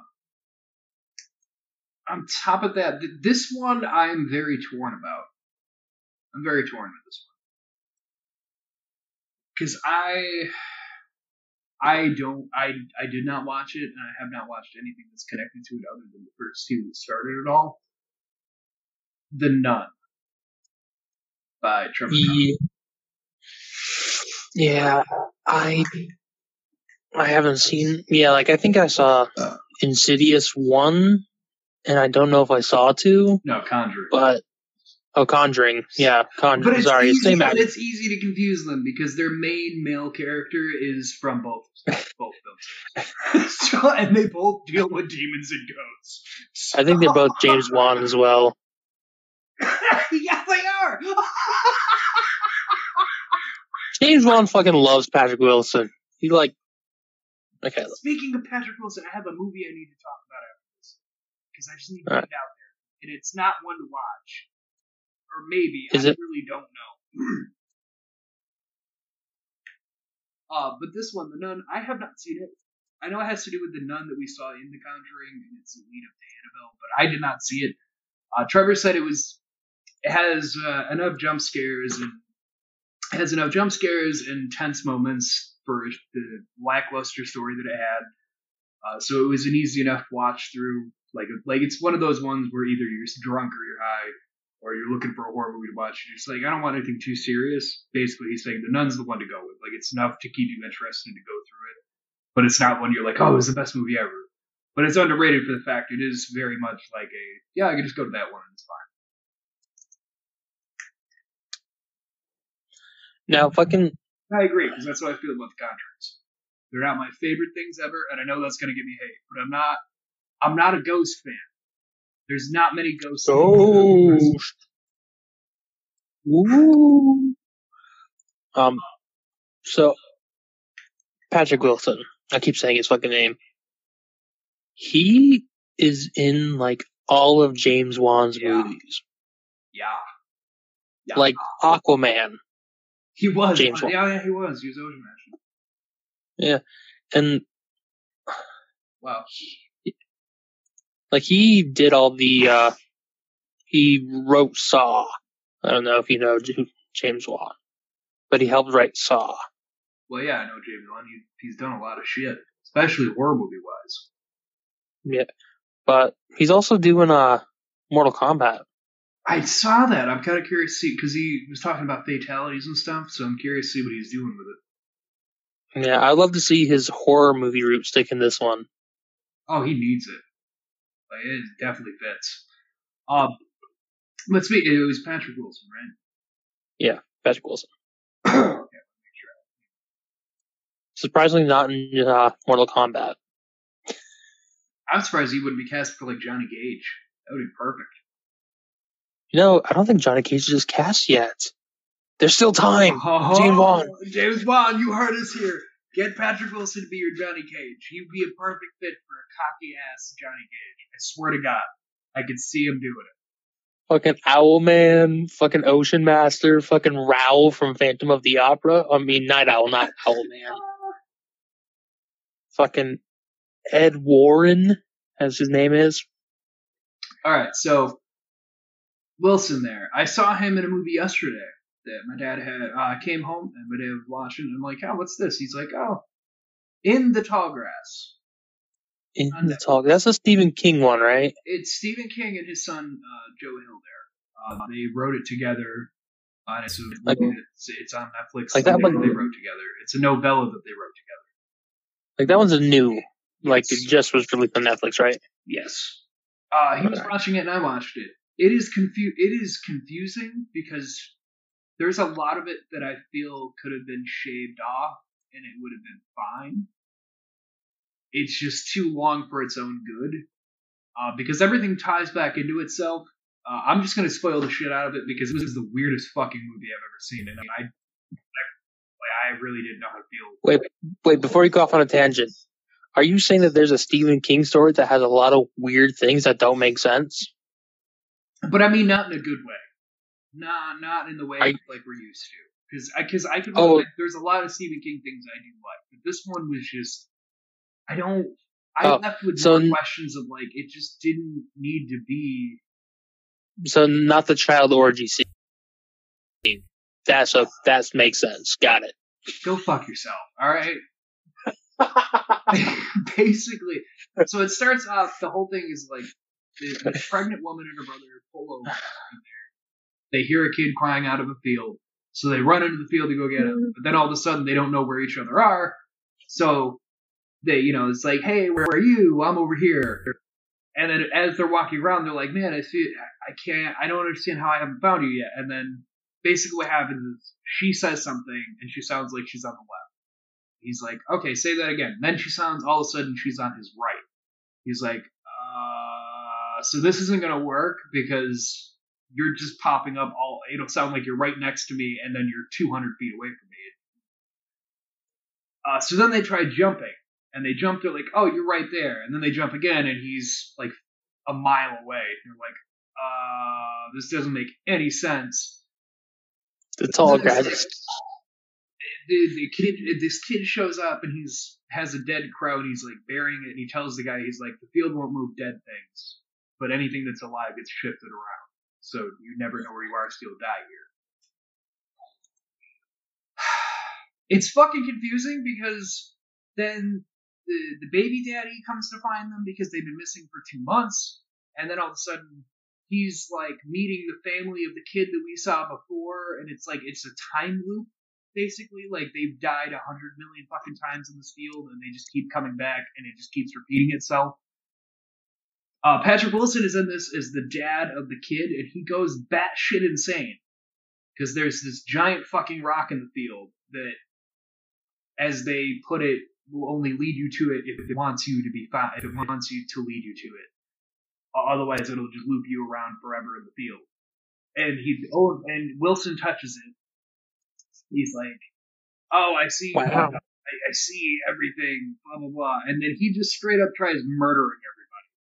on top of that, th- this one I'm very torn about. I'm very torn with this one because I, I don't, I, I did not watch it, and I have not watched anything that's connected to it other than the first two that started it all. The Nun by Trevor. Yeah. Yeah, I I haven't seen. Yeah, like I think I saw Uh. Insidious one, and I don't know if I saw two, No, Conjuring. but oh, Conjuring. Yeah, Conjuring. it's Sorry, easy, same but it's easy to confuse them because their main male character is from both both films. so, and they both deal with demons and ghosts. I think they're both James Wan as well. yeah, they are. James Wan fucking loves Patrick Wilson. He like. Okay, Speaking of Patrick Wilson, I have a movie I need to talk about after this because I just need to get it out there, and it's not one to watch, or maybe Is I it? really don't know. uh, but this one, the nun, I have not seen it. I know it has to do with the nun that we saw in The Conjuring, and it's the lead up to Annabelle, but I did not see it. Uh, Trevor said it was it has uh, enough jump scares and it has enough jump scares and tense moments for the lackluster story that it had. Uh, so it was an easy enough watch through. Like like it's one of those ones where either you're drunk or you're high, or you're looking for a horror movie to watch. You're just like I don't want anything too serious. Basically, he's saying the nun's the one to go with. Like it's enough to keep you interested to go through it, but it's not one you're like oh it's the best movie ever. But it's underrated for the fact it is very much like a yeah I can just go to that one and it's fine. Now, fucking I agree because that's how I feel about the Conjurings. They're not my favorite things ever, and I know that's gonna get me hate, but I'm not. I'm not a Ghost fan. There's not many Ghost. Ghost. Woo. Um. So, Patrick Wilson. I keep saying his fucking name. He is in like all of James Wan's Yeah. movies, Yeah, yeah. like Aquaman, he was. James yeah, Wan. yeah, he was. He was Ocean Man. and Wow. Like he did all the. uh He wrote Saw. I don't know if you know James Wan, but he helped write Saw. Well, yeah, I know James Wan. He, he's done a lot of shit, especially horror movie wise. Yeah, but he's also doing uh Mortal Kombat. I saw that. I'm kind of curious to see because he was talking about fatalities and stuff. So I'm curious to see what he's doing with it. Yeah, I'd love to see his horror movie route stick in this one. Oh, he needs it. Like it definitely fits. Um, let's be. It was Patrick Wilson, right? Yeah, Patrick Wilson. okay. Surprisingly, not in uh, Mortal Kombat. I'm surprised he wouldn't be cast for like Johnny Cage. That would be perfect. You know, I don't think Johnny Cage is cast yet. There's still time. Oh, James Wan. James Wan, you heard us here. Get Patrick Wilson to be your Johnny Cage. He would be a perfect fit for a cocky ass Johnny Cage. I swear to God, I could see him doing it. Fucking Owlman, fucking Ocean Master, fucking Raoul from Phantom of the Opera. I mean, Nite Owl, not Owlman. Fucking Ed Warren, as his name is. All right, so Wilson there. I saw him in a movie yesterday that my dad had uh, came home and my dad was watching. And I'm like, oh, what's this? He's like, oh, in the tall grass. In the talk. That's a Stephen King one, right? It's Stephen King and his son uh, Joe Hill there. Uh, they wrote it together. Uh, it's, Like- it's, it's on Netflix. Like that they, one- they wrote together. It's a novella that they wrote together. Like that one's a new. Like Yes. it just was released on Netflix, right? Yes. Uh, he was watching it and I watched it. It is confu- It is confusing because there's a lot of it that I feel could have been shaved off and it would have been fine. It's just too long for its own good. Uh, because everything ties back into itself. Uh, I'm just gonna spoil the shit out of it because this is the weirdest fucking movie I've ever seen, and I, I, like, I really didn't know how to feel. Wait, wait. Before you go off on a tangent, are you saying that there's a Stephen King story that has a lot of weird things that don't make sense? But I mean, not in a good way. Nah, not in the way I- like we're used to. Because I, cause I can. Oh. like, there's a lot of Stephen King things I do like, but this one was just. I don't. I Oh, left with so more questions of like it just didn't need to be. So not the child orgy scene. That's a that makes sense. Got it. Go fuck yourself. All right. Basically, so it starts off. The whole thing is like the, the pregnant woman and her brother pull over. They hear a kid crying out of a field, so they run into the field to go get him. But then all of a sudden, they don't know where each other are. So they, you know, it's like, hey, where are you? I'm over here. And then as they're walking around, they're like, man, I see, I can't, I don't understand how I haven't found you yet. And then basically what happens is she says something and she sounds like she's on the left. He's like, okay, say that again. Then she sounds all of a sudden she's on his right. He's like, uh, so this isn't gonna work because you're just popping up all. It'll sound like you're right next to me, and then you're 200 feet away from me. Uh, so then they try jumping, and they jump. They're like, oh, you're right there, and then they jump again, and he's like a mile away. they're like, uh, this doesn't make any sense. The tall guy like- the, the kid this kid shows up and he's has a dead crow and he's like burying it and he tells the guy he's like the field won't move dead things but anything that's alive gets shifted around so you never know where you are so you'll die here. It's fucking confusing because then the, the baby daddy comes to find them because they've been missing for two months and then all of a sudden he's like meeting the family of the kid that we saw before and it's like it's a time loop basically. Like they've died a hundred million fucking times in this field and they just keep coming back and it just keeps repeating itself uh, patrick wilson is in this as the dad of the kid and he goes batshit insane because there's this giant fucking rock in the field that as they put it will only lead you to it if it wants you to be found if it wants you to lead you to it otherwise it'll just loop you around forever in the field and he oh and wilson touches it he's like, "Oh, I see. Wow. I, I see everything." Blah blah blah, and then he just straight up tries murdering everybody.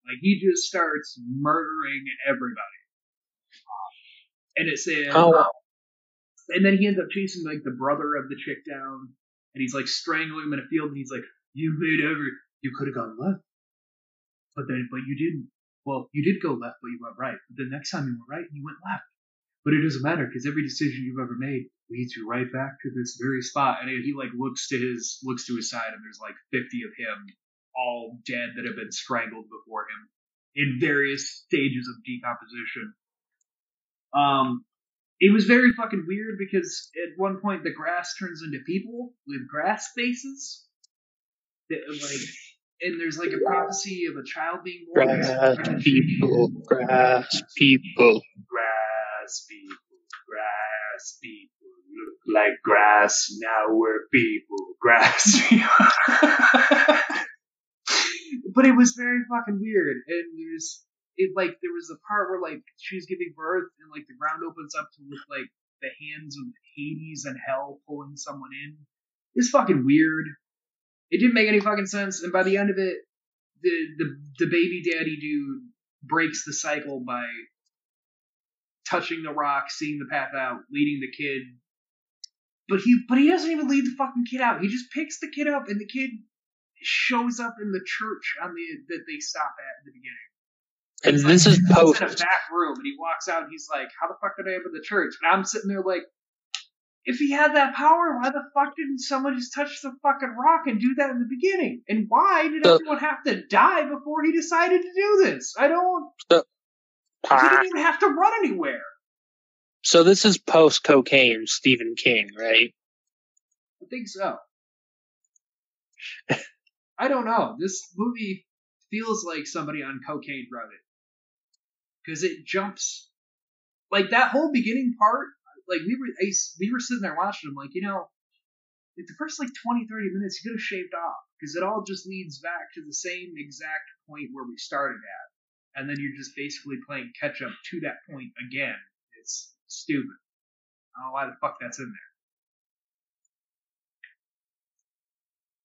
Like he just starts murdering everybody, um, and it says, Oh, wow. Uh, and then he ends up chasing like the brother of the chick down, and he's like strangling him in a field, and he's like, "You made every. You could have gone left, but then, but you didn't. Well, you did go left, but you went right. But the next time you went right, you went left. But it doesn't matter because every decision you've ever made leads you right back to this very spot. And he like looks to his looks to his side, and there's like 50 of him, all dead that have been strangled before him in various stages of decomposition. Um, it was very fucking weird because at one point the grass turns into people with grass faces. That, like, and there's like a prophecy of a child being born. Grass people, grass people. Grass people, grass people look like grass. Now we're people, grass people. but it was very fucking weird, and there's it like there was a part where like she's giving birth, and like the ground opens up to look like the hands of Hades and Hell pulling someone in. It's fucking weird. It didn't make any fucking sense, and by the end of it, the the the baby daddy dude breaks the cycle by touching the rock, seeing the path out, leading the kid. But he but he doesn't even lead the fucking kid out. He just picks the kid up and the kid shows up in the church on the that they stop at in the beginning. And this like- is he's post. in a back room and he walks out and he's like, How the fuck did I enter the church? And I'm sitting there like if he had that power, why the fuck didn't someone just touch the fucking rock and do that in the beginning? And why did So- everyone have to die before he decided to do this? I don't. He Ah, didn't even have to run anywhere. So this is post cocaine Stephen King, right? I think so. I don't know. This movie feels like somebody on cocaine wrote it. Because it jumps. Like that whole beginning part, like we were I we were sitting there watching them, like, you know, like the first like 20, 30 minutes you could have shaved off. Because it all just leads back to the same exact point where we started at. And then you're just basically playing catch up to that point again. It's stupid. I don't know why the fuck that's in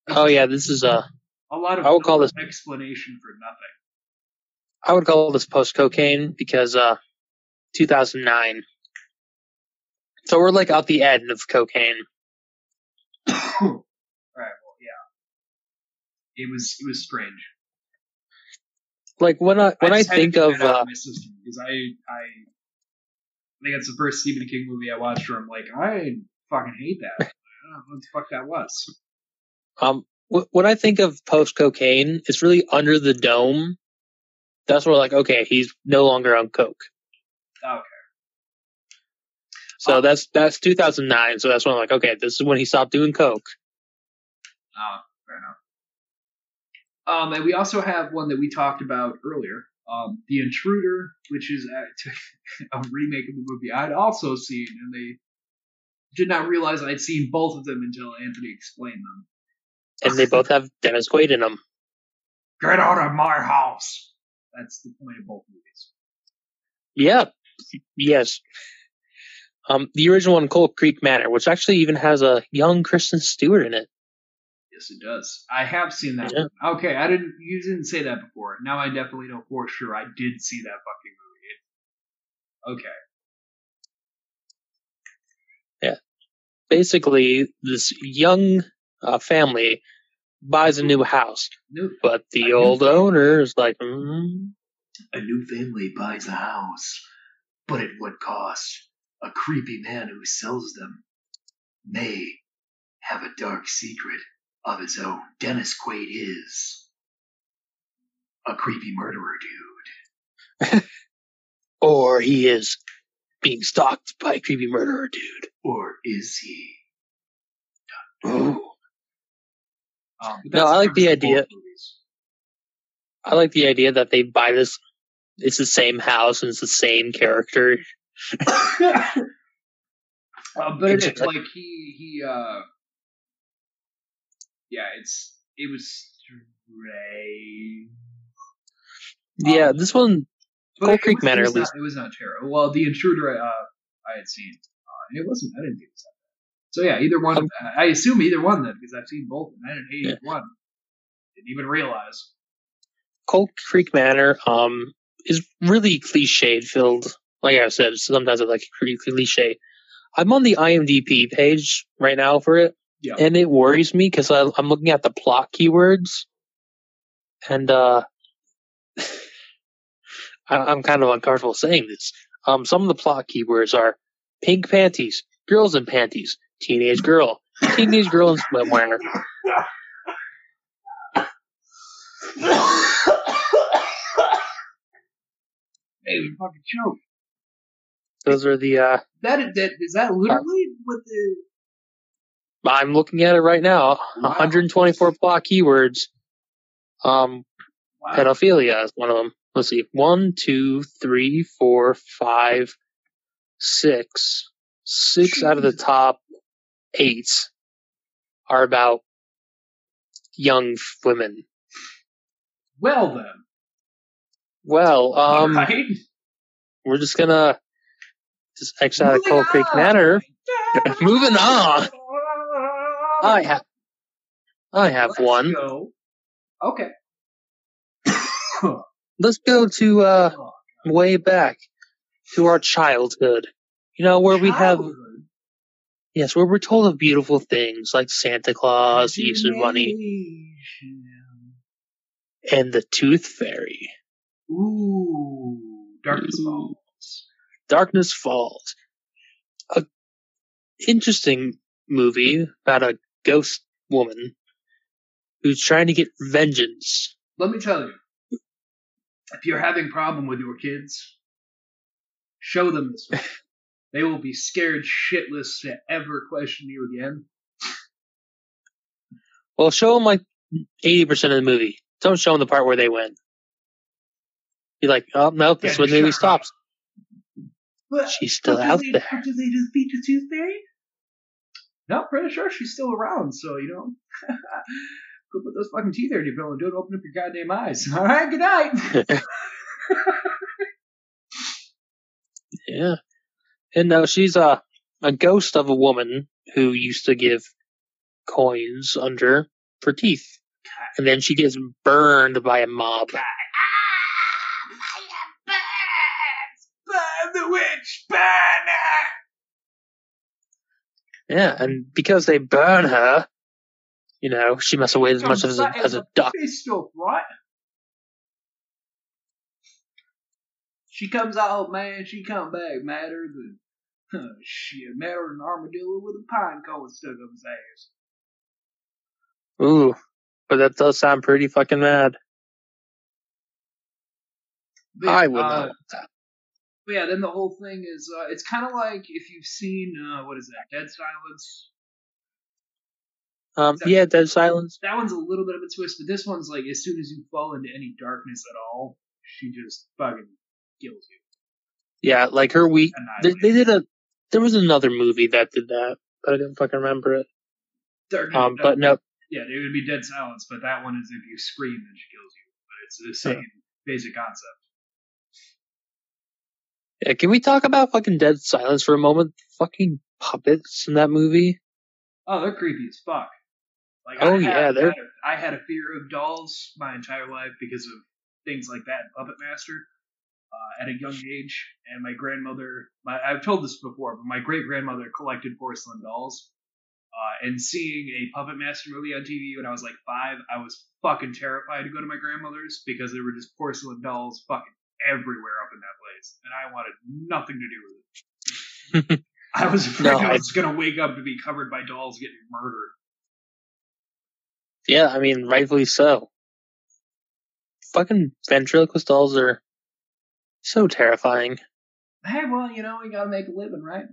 there. Oh yeah, this is a. A lot of I would call this- explanation for nothing. I would call this post cocaine because uh, 2009. So we're like out the end of cocaine. right. Well, yeah. It was it was strange. Like when I when I, to think of uh, my system because I I I think it's the first Stephen King movie I watched where I'm like I fucking hate that. I don't know what the fuck that was. um when I think of post cocaine, it's really under the dome. That's where like okay, he's no longer on coke. Okay. So that's that's 2009. So that's when I'm like, okay, this is when he stopped doing coke. Oh, fair enough. Um, and we also have one that we talked about earlier, um, The Intruder, which is a, a remake of the movie I'd also seen, and they did not realize I'd seen both of them until Anthony explained them. And they both have Dennis Quaid in them. Get out of my house! That's the point of both movies. Yeah. Yes. Um, the original one, Cold Creek Manor, which actually even has a young Kristen Stewart in it. Yes, it does. I have seen that. Yeah. Okay, I didn't. You didn't say that before. Now I definitely know for sure I did see that fucking movie. Okay. Yeah. Basically, this young uh, family buys a new house, New, but the old family. owner is like, mm, a new family buys a house, but at what cost? A creepy man who sells them may have a dark secret of his own. Dennis Quaid is a creepy murderer dude. or he is being stalked by a creepy murderer dude. Or is he? Um, No, I like the idea- movies. I like the idea that they buy this. It's the same house and it's the same character. uh, but it is Exactly. like he he uh yeah it's it was strange. Yeah, Um, this one, Cold Creek Manor it was not, it was not terrible. Well, the intruder uh I had seen uh, and it wasn't I didn't think it was that. So yeah, either one. Um, I assume either one then because I've seen both. And I didn't hate one. Didn't even realize. Cold Creek Manor um is really cliched filled. Like I said, sometimes it's like pretty cliche. I'm on the IMDb page right now for it, Yeah. and it worries me because I'm looking at the plot keywords, and uh, I- I'm kind of uncomfortable saying this. Um, some of the plot keywords are pink panties, girls in panties, teenage girl, teenage girl in swimwear. Hey, you fucking joke. Those are the uh, That that is that literally what the I'm looking at it right now. Wow. 124 plot keywords. Um, wow. pedophilia is one of them. Let's see. One, two, three, four, five, six. Six out of the top eight are about young women. Well then, Well, um, right? we're just gonna just exit out of Cold Creek. Manor. Moving on. I have, I have Let's one. Go. Okay. Let's go to uh way back to our childhood. You know, where we have Childhood. Yes, where we're told of beautiful things like Santa Claus, Easter Bunny, and the Tooth Fairy. Ooh, Darkness Ooh. Falls. Darkness Falls. A interesting movie about a ghost woman who's trying to get vengeance. Let me tell you, if you're having problem with your kids, show them this. They will be scared shitless to ever question you again. Well, show them like eighty percent of the movie. Don't show them the part where they win. Be like, oh no, this Yeah, is when the movie stops. But She's still out they, there. Did they defeat the Tooth Fairy? No, pretty sure she's still around. So you know, go put those fucking teeth there in your bill and don't open up your goddamn eyes. All right, good night. Yeah. And now she's a a ghost of a woman who used to give coins under for teeth. And then she gets burned by a mob. Ah, burn the witch, burn her! Yeah, and because they burn her, you know, she must have weighed as much as a, as a duck. Right? She comes out, man. She come back madder than huh, shit, madder than an armadillo with a pine cone stuck up his ass. Ooh, but that does sound pretty fucking mad. But, I would uh, not. But yeah, then the whole thing is, uh, it's kind of like if you've seen, uh, what is that, Dead Silence? Um, yeah, Dead Silence. That one's a little bit of a twist, but this one's like, as soon as you fall into any darkness at all, she just fucking kills you. Yeah, like her week. They, they did a. There was another movie that did that, but I didn't fucking remember it. Um, but no, Yeah, it would be Dead Silence, but that one is if you scream, then she kills you. But it's the same basic concept. Yeah, can we talk about fucking Dead Silence for a moment? Fucking puppets in that movie. Oh, they're creepy as fuck. Like, Oh, I had, yeah, they're- had a- I had a fear of dolls my entire life because of things like that, Puppet Master. Uh, at a young age, and my grandmother, my, I've told this before, but my great grandmother collected porcelain dolls. Uh, and seeing a Puppet Master movie on TV when I was like five, I was fucking terrified to go to my grandmother's because there were just porcelain dolls fucking everywhere up in that place, and I wanted nothing to do with it. I was afraid No, I was gonna wake up to be covered by dolls getting murdered. Yeah, I mean, rightfully so. Fucking ventriloquist dolls are so terrifying. Hey, well, you know, we gotta make a living, right?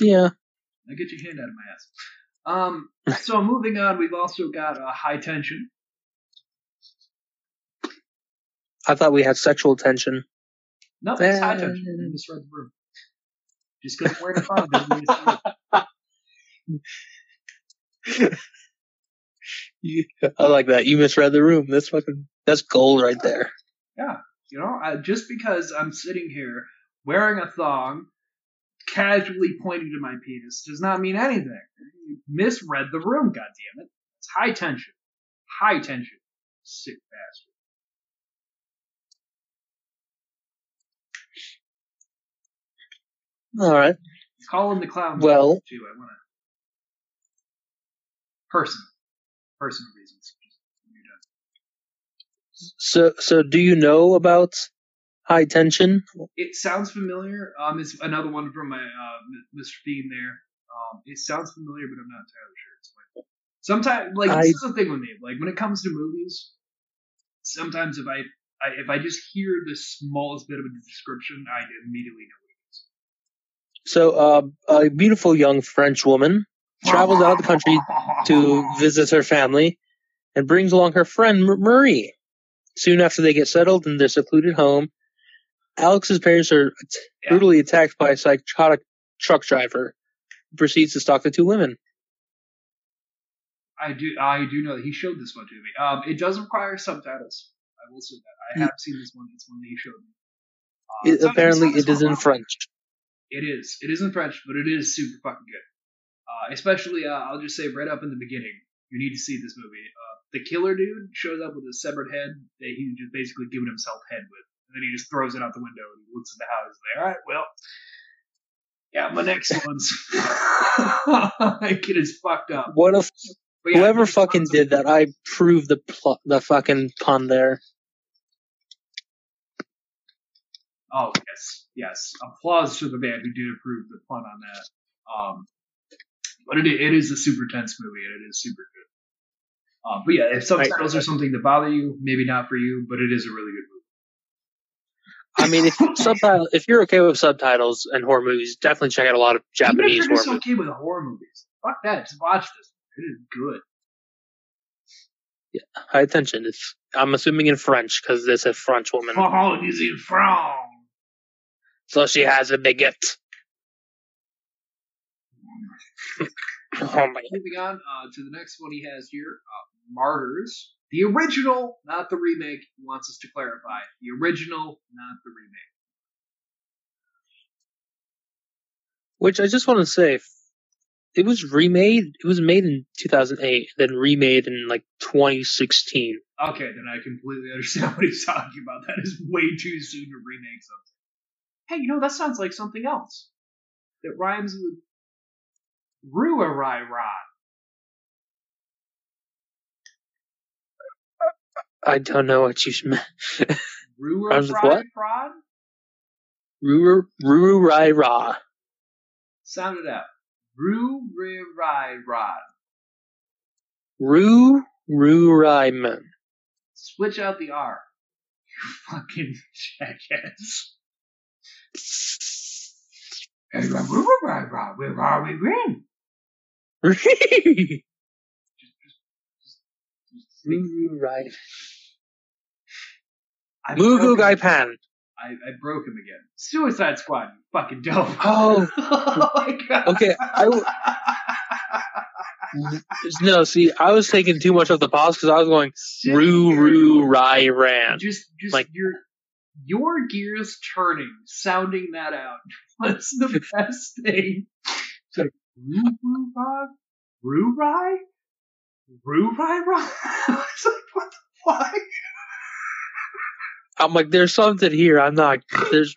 Yeah. Now get your hand out of my ass. Um, so moving on, we've also got uh, high tension. I thought we had sexual tension. No, it's high Uh, tension. You misread the room. Just because we're in a phone doesn't mean it's true. Yeah, I like that. You misread the room. That's fucking, that's gold right there. You know, I, just because I'm sitting here wearing a thong, casually pointing to my penis, does not mean anything. You misread the room, goddammit. It's high tension. High tension. Sick bastard. All right. Call in the clown. Well- too. I want to. Personal. Personal reasons. Just when you're done. So, so do you know about high tension? It sounds familiar. Um, it's another one from my uh, Mr. Fiend there. Um, it sounds familiar, but I'm not entirely sure. It's like sometimes, like I- this is the thing with me. Like when it comes to movies, sometimes if I, I if I just hear the smallest bit of a description, I immediately know what it is. So, uh, a beautiful young French woman travels out of the country to visit her family and brings along her friend Marie. Soon after they get settled in their secluded home, Alex's parents are Yeah. brutally attacked by a psychotic truck driver who proceeds to stalk the two women. I do. I do know that he showed this one to me. Um, it does require subtitles. I will say that. I have seen this one. It's one that he showed me. Uh, It, apparently, it is in one- French. It is. It is in French, but it is super fucking good. Uh, especially, uh, I'll just say right up in the beginning, you need to see this movie. The killer dude shows up with a severed head that he's just basically giving himself head with, and then he just throws it out the window and looks at the house. He's like, all right, well, yeah, my next one's that kid is fucked up. What if yeah, whoever fucking did that? I proved the pl- the fucking pun there. Oh yes, yes. Applause to the man who did approve the pun on that. Um, but it, it is a super tense movie and it is super good. Um, but yeah, if subtitles are something to bother you, maybe not for you, but it is a really good movie. I mean, if subtitle, if you're okay with subtitles and horror movies, definitely check out a lot of Japanese Even if horror you're just movies. okay with horror movies, fuck that. Just watch this. It is good. Yeah, high attention. It's I'm assuming in French because it's a French woman, Oh, is in France. so she has a bigot. oh my! Moving on uh, to the next one he has here, uh, Martyrs. The original, not the remake. He wants us to clarify. The original, not the remake. Which I just want to say, it was remade. It was made in 2008, then remade in like 2016. Okay, then I completely understand what he's talking about. That is way too soon to remake something. Hey, you know, that sounds like something else. That rhymes with Ruarai Rod. I don't know what you meant. Rhymes with what? Ruarai Rod? Ruru Ruru Rai Ra. Sound it out. Ruarai Rod. Ru Ru Rai Man. Switch out the R. You fucking jackass. Hey, Ruarai Rod, where are we in? Ruru Rai. I Mugu Gai. Pan. I, I broke him again. Suicide Squad, fucking dope. Oh. oh my god. Okay, I w- No, see, I was taking too much of the pause because I was going Ru. Ru Rai Ran. Just, just Like- your your gears turning, sounding that out was the best thing. It's like Ru Ru Rod, Roo Rai? Roo Rai Rai? I was like, what the fuck? I'm like, there's something here. I'm not. There's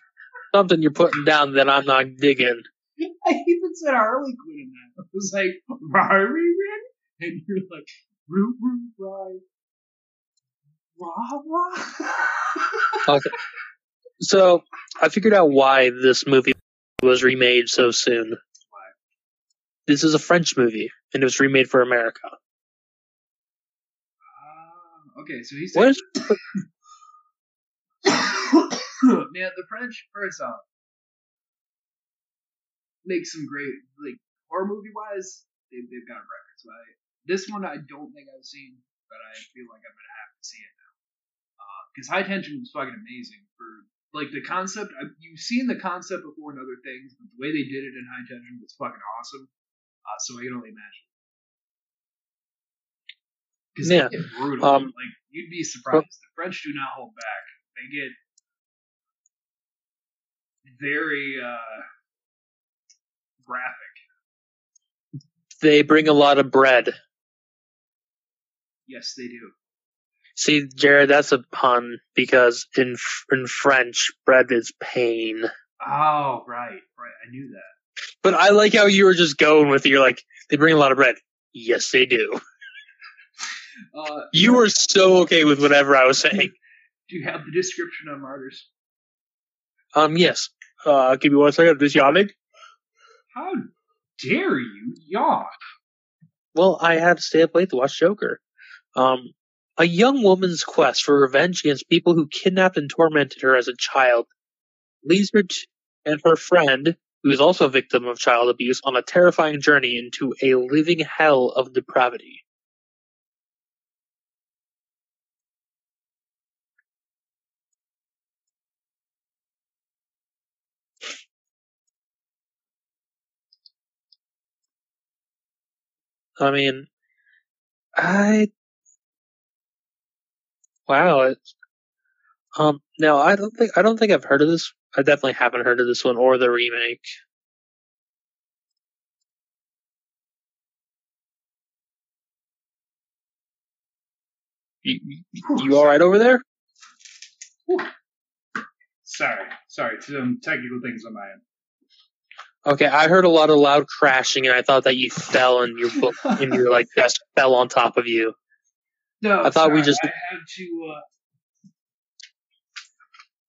something you're putting down that I'm not digging. I even said Harley Quinn in that. I was like, Rari Rin? And you're like, Roo Roo. Rah Rah? Okay. So I figured out why this movie was remade so soon. Why? This is a French movie, and it was remade for America. Ah, okay, so he's What is? Man, the French, first off, make some great, like, horror movie wise, they've, they've got records. Right? This one I don't think I've seen, but I feel like I'm gonna have to see it now. Because High Tension was fucking amazing. For, like, the concept, I, you've seen the concept before in other things, but the way they did it in High Tension was fucking awesome. Uh, so I can only imagine. Because Yeah, they get brutal. um, like, you'd be surprised. the French do not hold back. They get very uh, graphic. They bring a lot of bread. Yes, they do. See, Jared, that's a pun because in in French, bread is pain. Oh, right, right. I knew that. But I like how you were just going with it. You're like, they bring a lot of bread. Yes, they do. Uh, You were so okay with whatever I was saying. Do you have the description on Martyrs? Um, yes. Uh, give me one second. This yawning. How dare you yawn? Well, I had to stay up late to watch Joker. Um, a young woman's quest for revenge against people who kidnapped and tormented her as a child leads her t- and her friend, who is also a victim of child abuse, on a terrifying journey into a living hell of depravity. I mean, I wow. Um, no, I don't think I don't think I've heard of this. I definitely haven't heard of this one or the remake. You- you all right over there? Sorry, sorry. Some technical things on my end. Okay, I heard a lot of loud crashing, and I thought that you fell and your book and your like desk fell on top of you. No, I thought we just- I had to. Uh,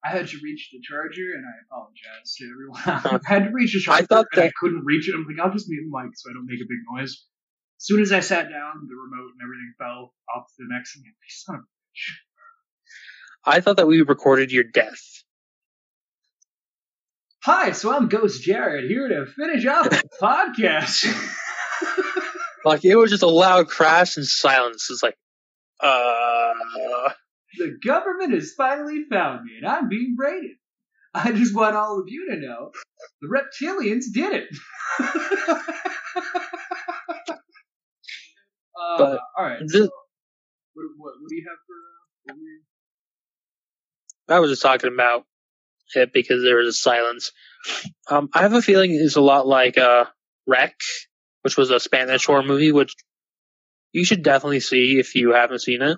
I had to reach the charger, and I apologize to everyone. I had to reach the charger, I thought and I couldn't reach it. I'm like, I'll just mute the mic so I don't make a big noise. As soon as I sat down, the remote and everything fell off the next thing. Son of a bitch. I thought that we recorded your death. Hi, so I'm Ghost Jared here to finish off the podcast. Like it was just a loud crash and silence. It's like, uh, the government has finally found me, and I'm being raided. I just want all of you to know the reptilians did it. uh, But all right. this- So, what, what, what do you have for? Uh, you- I was just talking about it because there was a silence. Um, I have a feeling it's a lot like uh, REC, which was a Spanish horror movie, which you should definitely see if you haven't seen it.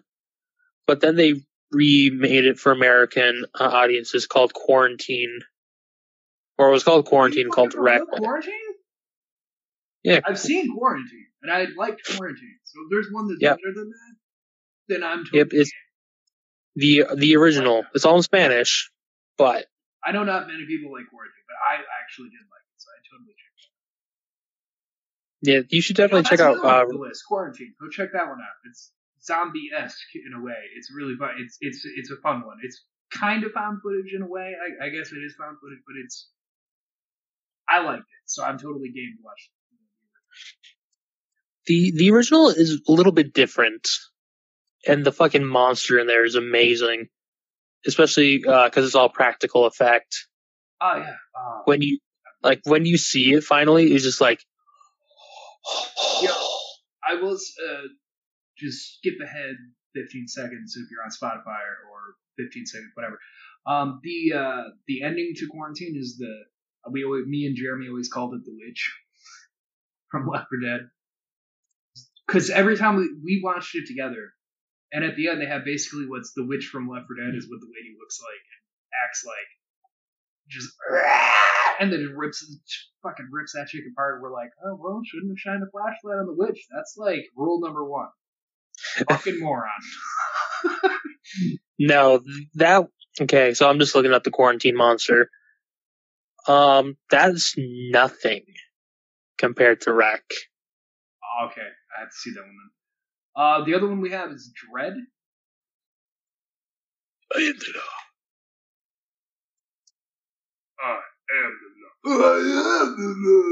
But then they remade it for American uh, audiences called Quarantine, or it was called Quarantine, called REC. Quarantine? Yeah. I've seen Quarantine, and I liked Quarantine. So if there's one that's Yep. better than that, then I'm totally Yep, it's the the original. It's all in Spanish, but I know not many people like Quarantine, but I actually did like it, so I totally checked it. yeah, you should it out. definitely check out. Uh, the list. Quarantine. Go check that one out. It's zombie esque in a way. It's really fun. It's it's it's a fun one. It's kind of found footage in a way. I, I guess it is found footage, but it's I liked it, so I'm totally game to watch. the the original is a little bit different, and the fucking monster in there is amazing, especially because it's all practical effect. Oh yeah. Uh, When you like when you see it finally, it's just like. Yeah. I will uh, just skip ahead 15 seconds if you're on Spotify or 15 seconds, whatever. Um, the uh, the ending to quarantine is the we always, me and Jeremy always called it the witch from Left 4 Dead. because every time we, we watched it together, and at the end they have basically what's the witch from Left 4 Dead is what the lady looks like and acts like, just and then it rips fucking rips that chick apart. We're like, oh well, shouldn't have shined a flashlight on the witch. That's like rule number one. Fucking moron. No, that okay. So I'm just looking at the quarantine monster. Um, that's nothing compared to REC. okay, I have to see that one then. Uh, the other one we have is Dread. I am the I am the law. I am the law.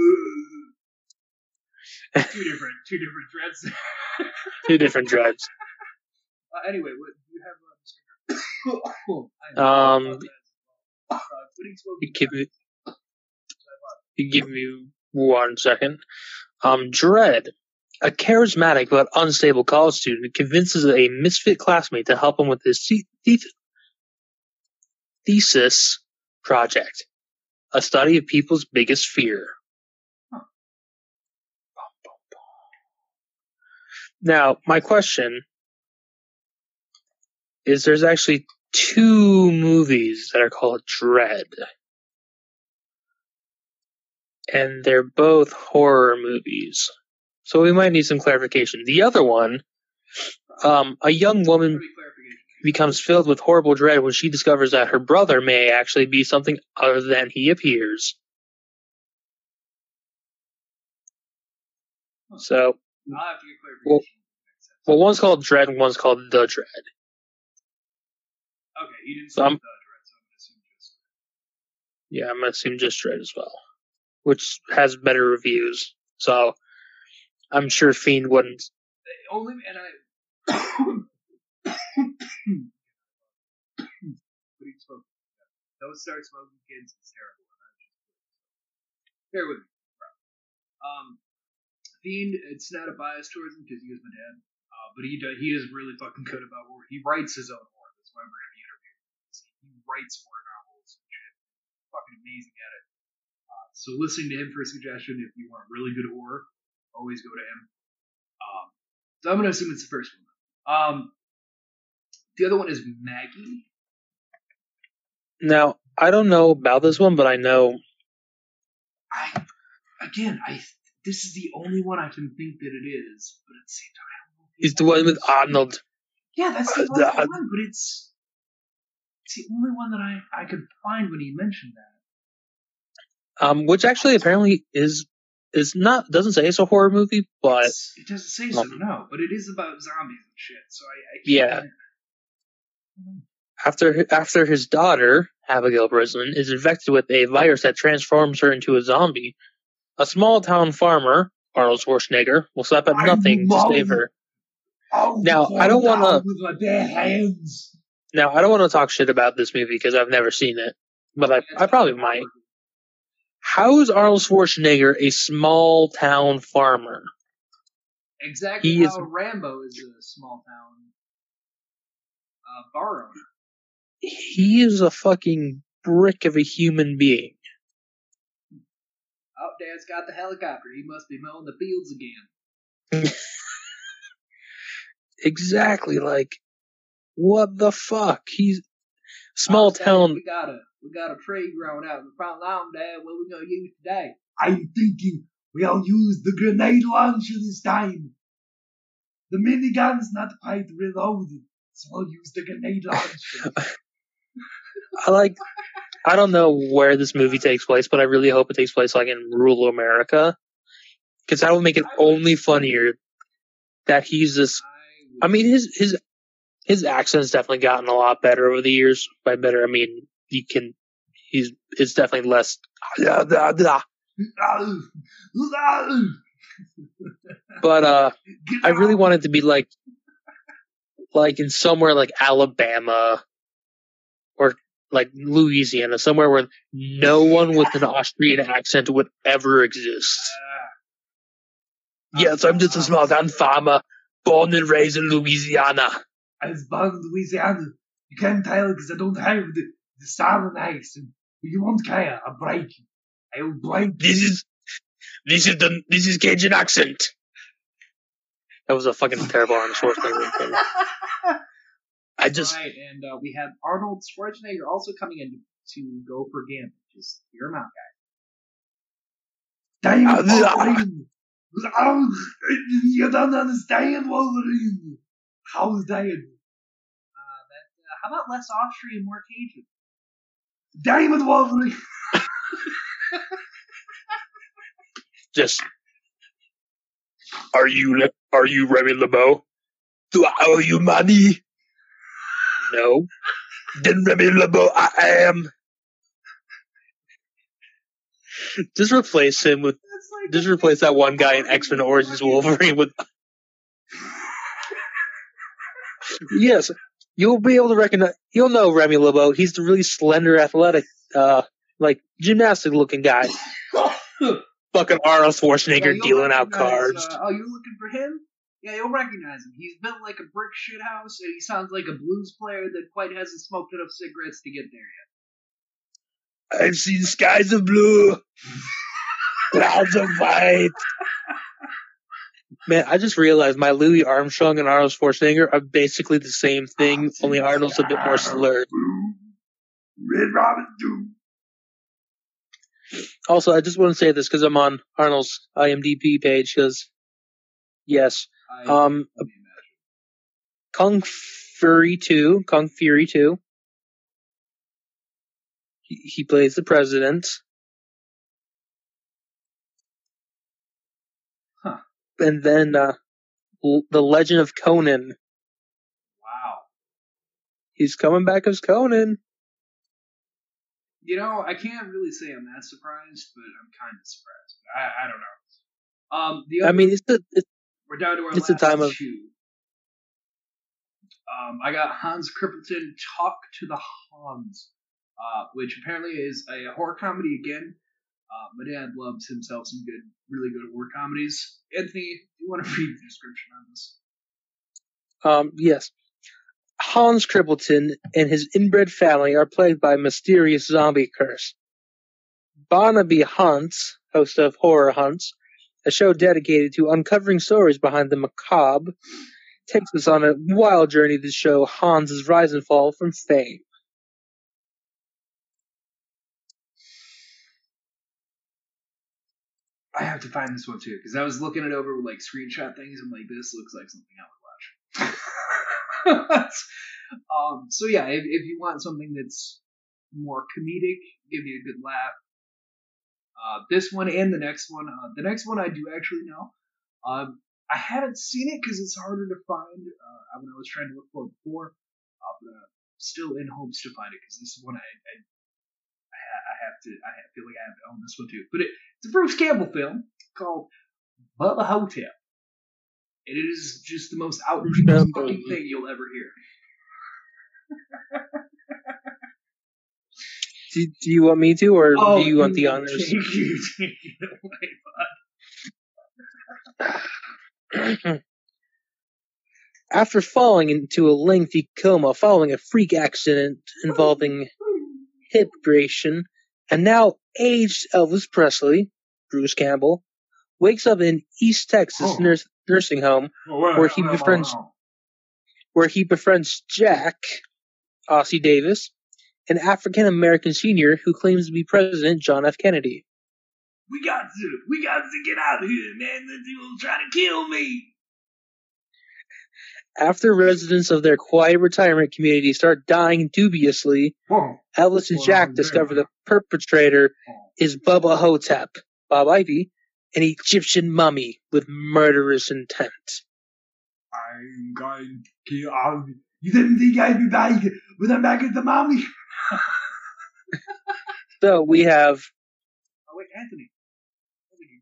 two different, two different dreads. Two different dreads. uh, anyway, what do you have? Uh, Mr. Um, uh. You give me, you give me one second. Um, Dread, a charismatic but unstable college student, convinces a misfit classmate to help him with his the- the- thesis project, a study of people's biggest fear. Now, my question is: There's actually two movies that are called Dread and they're both horror movies. So we might need some clarification. The other one, um, a young woman becomes filled with horrible dread when she discovers that her brother may actually be something other than he appears. So, I'll have to get clarification. Well- well, one's called Dread and one's called The Dread. okay, he didn't say So the dread, so I'm gonna assume just. Yeah, I'm gonna assume just Dread as well, which has better reviews. So, I'm sure Fiend wouldn't. only and I. Don't start smoking, kids. It's terrible. Bear with me. Um, Fiend, it's not a bias towards him because he was my dad, uh, but he does, he is really fucking good about horror. He writes his own horror. That's why we're gonna be interviewing. him. He writes horror novels. Fucking amazing at it. Uh, so listening to him for a suggestion, if you want really good horror, always go to him. Um, so I'm gonna assume it's the first one. Um, the other one is Maggie. Now, I don't know about this one, but I know I again, I this is the only one I can think that it is, but at the same time, I don't know it's the one with Arnold. Yeah, that's the Uh, one, but it's it's the only one that I I could find when he mentioned that. um, which actually apparently is is not doesn't say it's a horror movie, but It's- it doesn't say so, Um, no, but it is about zombies and shit. So I, I can't, Yeah. after after his daughter Abigail Breslin is infected with a virus that transforms her into a zombie, a small town farmer Arnold Schwarzenegger will slap at nothing to save her. Oh, Now, I don't wanna- down with my bare hands. Now I don't want to talk shit about this movie because I've never seen it, but I I probably might. How is Arnold Schwarzenegger a small town farmer? Exactly He is- Rambo is a small town uh, bar owner. He is a fucking brick of a human being. Oh, Dad's got the helicopter. He must be mowing the fields again. Exactly, like what the fuck? He's small town. We got a we got a tree growing out in the front lawn, Dad. What we gonna use today? I'm thinking we'll use the grenade launcher this time. The minigun's not quite reloaded, so we'll use the grenade launcher. I like. I don't know where this movie takes place, but I really hope it takes place like in rural America, because that would make it only funnier that he's this. I mean, his his his accent's definitely gotten a lot better over the years. By better, I mean you can. He's it's definitely less. But uh, I really want it to be like, like in somewhere like Alabama, or like Louisiana, somewhere where no one with an Austrian accent would ever exist. Yes, I'm just a small town farmer, born and raised in Louisiana. I was born in Louisiana. You can't tell because I don't have the, the southern accent. You won't care. I'll break you. I will break. This is this is the this is Cajun accent. That was a fucking terrible Arnold Schwarzenegger. I just right, and uh, we have Arnold Schwarzenegger also coming in to go for Gambit. Just hear him out, guys. Damn, Uh, the- Wolverine! Oh, you don't understand, Wolverine. How's that? Uh, that uh, how about less Austrian, more Cajun? Damn it, Wolverine! just. Are you are you Remy LeBeau? Do I owe you money? No. Then Remy LeBeau, I am. Just replace him with. Like Just replace that one guy in X Men Origins Wolverine with. yes, you'll be able to recognize. You'll know Remy LeBeau. He's the really slender, athletic, uh, like gymnastic looking guy. Fucking Arnold Schwarzenegger Yeah, dealing out cards. Uh, oh, you're looking for him? Yeah, you'll recognize him. He's built like a brick shit house, and he sounds like a blues player that quite hasn't smoked enough cigarettes to get there yet. I've seen skies of blue, clouds of white. Man, I just realized my Louis Armstrong and Arnold Schwarzenegger are basically the same thing, only Arnold's a bit more slurred. Red Robin do. Also, I just want to say this because I'm on Arnold's IMDb page. Because yes, um. Kung Fury Two, Kung Fury Two. He, he plays the president. And then uh, L- the Legend of Conan. Wow. He's coming back as Conan. You know, I can't really say I'm that surprised, but I'm kind of surprised. I, I don't know. Um, the I mean, it's the it's, we're down to our it's the last time of- two. Um, I got Hans Crippleton, Talk to the Hans, uh, which apparently is a horror comedy again. Uh, my dad loves himself some good, really good horror comedies. Anthony, do you want to read the description on this? um yes. Hans Crippleton and his inbred family are plagued by a mysterious zombie curse. Barnaby Hunts, host of Horror Hunts, a show dedicated to uncovering stories behind the macabre, takes us on a wild journey to show Hans's rise and fall from fame. I have to find this one too because I was looking it over with like screenshot things and like this looks like something I would watch. um, so yeah, if, if you want something that's more comedic, give you a good laugh. Uh, this one and the next one. Uh, the next one I do actually know. Um, I haven't seen it because it's harder to find uh, when I was trying to look for it before. Uh, but uh, still in hopes to find it because this is one I, I have to. I feel like I have to own this one too. But it, it's a Bruce Campbell film called Bubba Ho-Tep. And it is just the most outrageous fucking thing you'll ever hear. Do, do you want me to, or Oh, do you want the you- honors? Take it, take it away, bud. After falling into a lengthy coma following a freak accident involving hip abrasion, and now aged Elvis Presley, Bruce Campbell, wakes up in East Texas Oh. nurse, nursing home Where he befriends- where he befriends Jack, Ossie Davis, an African American senior who claims to be President John F. Kennedy. We got to, we got to get out of here, man. The dude's trying to kill me. After residents of their quiet retirement community start dying dubiously, Whoa. Elvis and Jack discover the perpetrator is Bubba Ho-Tep, Bob Ivy, an Egyptian mummy with murderous intent. I'm going to kill all um, you. You didn't think I'd be back when I'm back at the mummy. So we have Oh, wait, Anthony. Over here.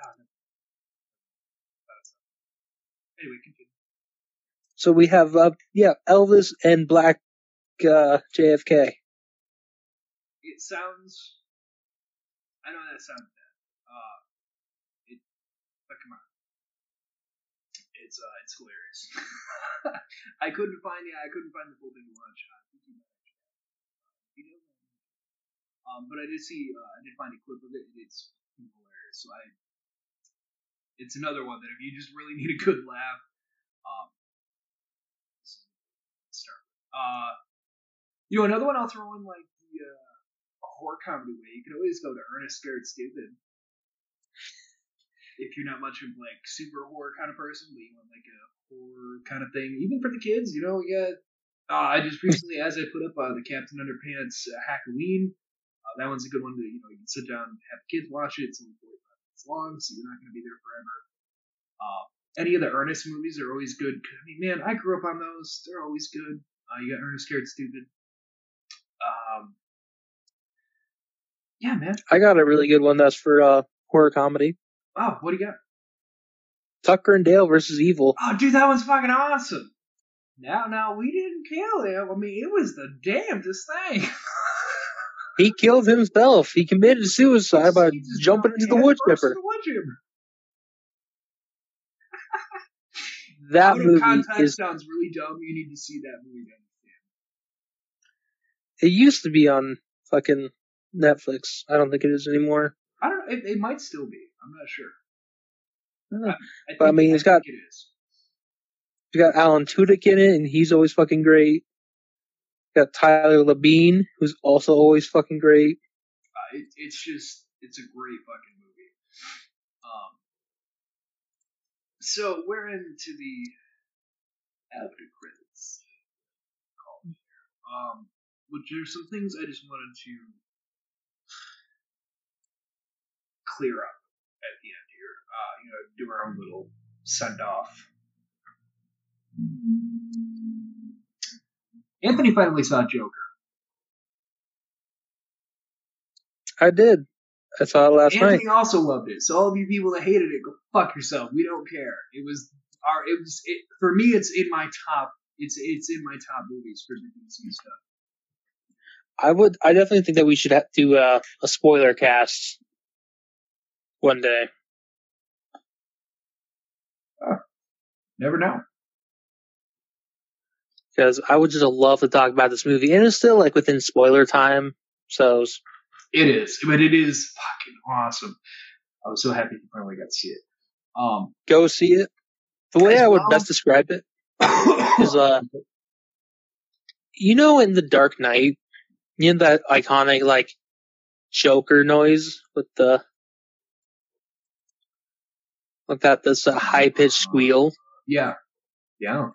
Ah, no. That's- Anyway, continue. so we have uh, yeah Elvis and Black uh, JFK. It sounds. I know that sounds bad. Uh, it. But come on. It's uh, it's hilarious. I couldn't find yeah, I couldn't find the full thing to watch. I think you might actually have. Uh, um, but I did see, uh, I did find a clip of it. and It's hilarious. So I, It's another one that if you just really need a good laugh, um, start. Uh, you know, another one I'll throw in like the uh, horror comedy way. You can always go to Ernest Scared Stupid. If you're not much of like super horror kind of person, but you want like a horror kind of thing, even for the kids, you know, yeah. Uh, I just recently, as I put up uh, the Captain Underpants uh, Halloween, uh, that one's a good one to you know you can sit down and have the kids watch it. It's only 45 long, so you're not going to be there forever. Uh, any of the Ernest movies are always good. I mean, man, I grew up on those. They're always good. Uh, you got Ernest Scared Stupid. Um, yeah, man. I got a really good one that's for uh, horror comedy. Oh, what do you got? Tucker and Dale versus Evil. Oh, dude, that was fucking awesome. Now, now we didn't kill him. I mean, it was the damnedest thing. He killed himself. He committed suicide by jumping into the wood chipper. the wood chipper. That Out movie context is. sounds really dumb. You need to see that movie. It used to be on fucking Netflix. I don't think it is anymore. I don't know. It, it might still be. I'm not sure. Uh, I But, I think- mean, it's got- think it is. You got Alan Tudyk in it, and he's always fucking great. Got Tyler Labine, who's also always fucking great. Uh, it, it's just it's a great fucking movie. Um, so we're into the after credits. Um, which there's some things I just wanted to clear up at the end here. Uh, you know, do our own little send off. Anthony finally saw Joker. I did. I saw it last night. Anthony also loved it. So all of you people that hated it, go fuck yourself. We don't care. It was our. It was it, for me. It's in my top. It's it's in my top movies for the DC stuff. I would. I definitely think that we should have do uh, a spoiler cast one day. Never know. Because I would just love to talk about this movie, and it's still like within spoiler time. So It is, but it is fucking awesome. I was so happy you finally got to see it. Um, go see it. The way I would well- best describe it is, uh, you know, in the Dark Knight, you know that iconic like Joker noise with the like that this uh, high pitched squeal. yeah, yeah.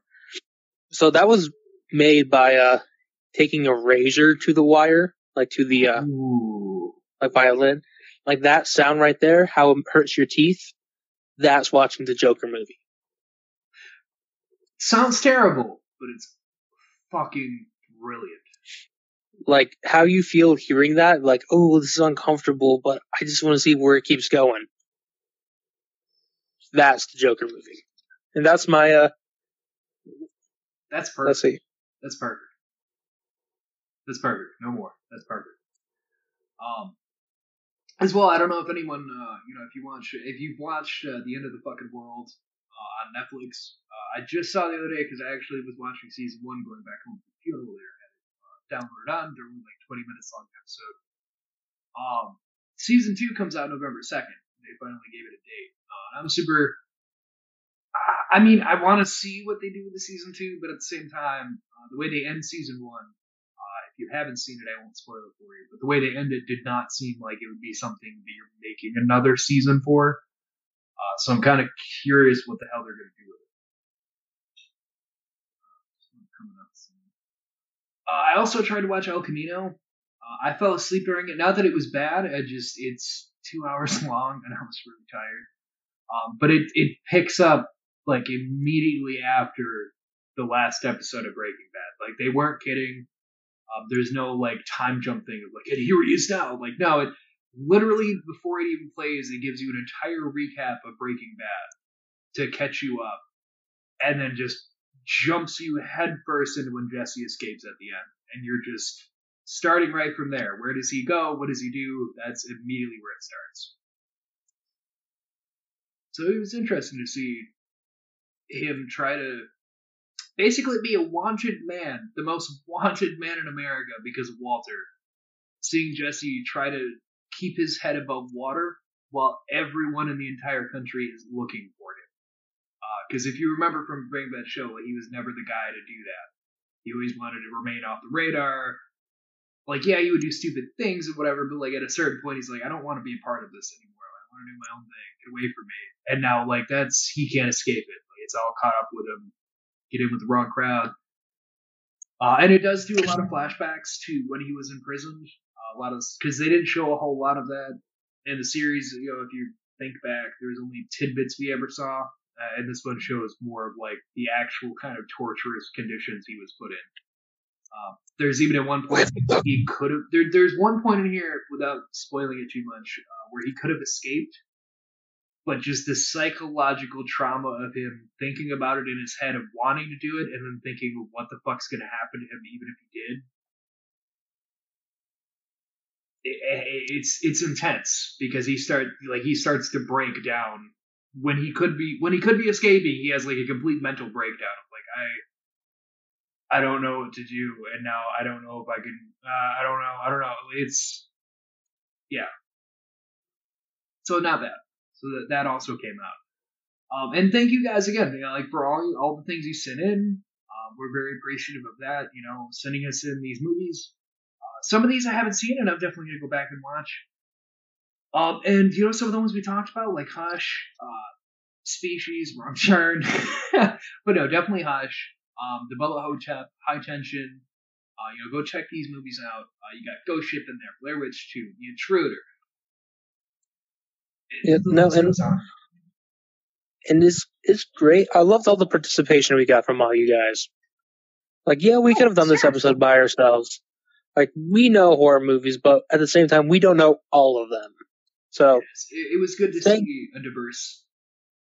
So that was made by uh taking a razor to the wire, like to the uh Ooh. like violin, like that sound right there, how it hurts your teeth. That's watching the Joker movie. Sounds terrible, but it's fucking brilliant. Like how you feel hearing that, like oh this is uncomfortable, but I just want to see where it keeps going. That's the Joker movie, and that's my uh. That's perfect. Let's see. That's perfect. That's perfect. No more. That's perfect. Um, as well, I don't know if anyone, uh, you know, if you watch, if you've watched uh, The End of the Fucking World uh, on Netflix, uh, I just saw the other day because I actually was watching season one going back home from the funeral there. It uh, downloaded on. They're like 20 minutes long episode. Um, season two comes out November 2nd. They finally gave it a date. Uh, and I'm super. I- mean, I want to see what they do with the season two, but at the same time, uh, the way they end season one, uh, if you haven't seen it, I won't spoil it for you. But the way they end it did not seem like it would be something that you're making another season for. Uh, so I'm kind of curious what the hell they're going to do with it. Uh, I also tried to watch El Camino. Uh, I fell asleep during it. Not that it was bad. I just it's two hours long, and I was really tired. Um, but it it picks up like immediately after the last episode of Breaking Bad. Like they weren't kidding. Um, there's no like time jump thing of like, and here he is now. Like no, it literally before it even plays, it gives you an entire recap of Breaking Bad to catch you up, and then just jumps you headfirst into when Jesse escapes at the end, and you're just starting right from there. Where does he go? What does he do? That's immediately where it starts. So it was interesting to see him try to basically be a wanted man, the most wanted man in America because of Walter. Seeing Jesse try to keep his head above water while everyone in the entire country is looking for him. Uh, because if you remember from Breaking Bad show, he was never the guy to do that. He always wanted to remain off the radar. Like, yeah, he would do stupid things and whatever, but like at a certain point, he's like, I don't want to be a part of this anymore. I want to do my own thing. Get away from me. And now, like, that's he can't escape it. It's all caught up with him. Get in with the wrong crowd. Uh, and it does do a lot of flashbacks to when he was in prison. Uh, a lot of because they didn't show a whole lot of that in the series. You know, if you think back, there was only tidbits we ever saw. Uh, and this one shows more of like the actual kind of torturous conditions he was put in. Uh, there's even at one point he could have. There, there's one point in here without spoiling it too much uh, where he could have escaped, but just the psychological trauma of him thinking about it in his head of wanting to do it and then thinking of what the fuck's gonna happen to him even if he did. It, it, it's it's intense because he start like he starts to break down when he could be when he could be escaping, he has like a complete mental breakdown of like I I don't know what to do, and now I don't know if I can. Uh, I don't know. I don't know. It's yeah. So not bad. So that that also came out. Um, and thank you guys again, you know, like for all all the things you sent in. Um, we're very appreciative of that. You know, sending us in these movies. Uh, some of these I haven't seen, and I'm definitely gonna go back and watch. Um, and you know some of the ones we talked about, like Hush, uh, Species, Wrong Turn, but no, definitely Hush. Um, the Bubba Ho-Tep, High Tension. Uh, you know, go check these movies out. Uh, you got Ghost Ship in there, Blair Witch 2, The Intruder. Yeah, no, and and it's it's great. I loved all the participation we got from all you guys. Like, yeah, we could have done this episode by ourselves. Like, we know horror movies, but at the same time, we don't know all of them. So Yes, it, it was good to Thank- see a diverse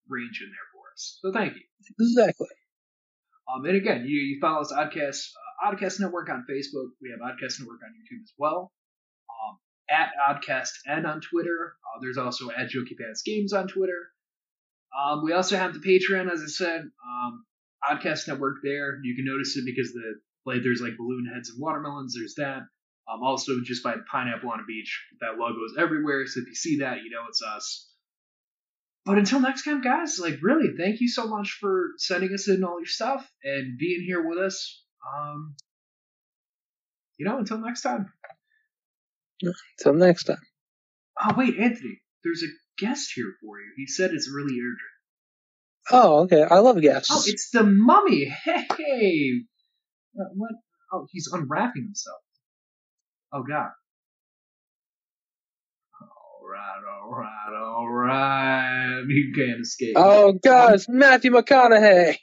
range in there for us. So thank you. exactly. Um, and again, you, you follow us Oddcast uh, Oddcast Network on Facebook. We have Oddcast Network on YouTube as well. At Oddcast N on Twitter. Uh, there's also at Jokey Pants Games on Twitter. Um, we also have the Patreon, as I said. Um, Oddcast Network there. You can notice it because the like there's like balloon heads and watermelons. There's that. Um, also just by pineapple on a beach. That logo is everywhere. So if you see that, you know it's us. But until next time, guys, like really, thank you so much for sending us in all your stuff and being here with us. Um, you know, until next time. Till next time. Oh wait, Anthony, there's a guest here for you. He said it's really urgent. Oh, okay. I love guests. Oh, it's the mummy. Hey, Uh, what? Oh, he's unwrapping himself. Oh God. All right, all right, all right. You can't escape. oh, God, it's Matthew McConaughey.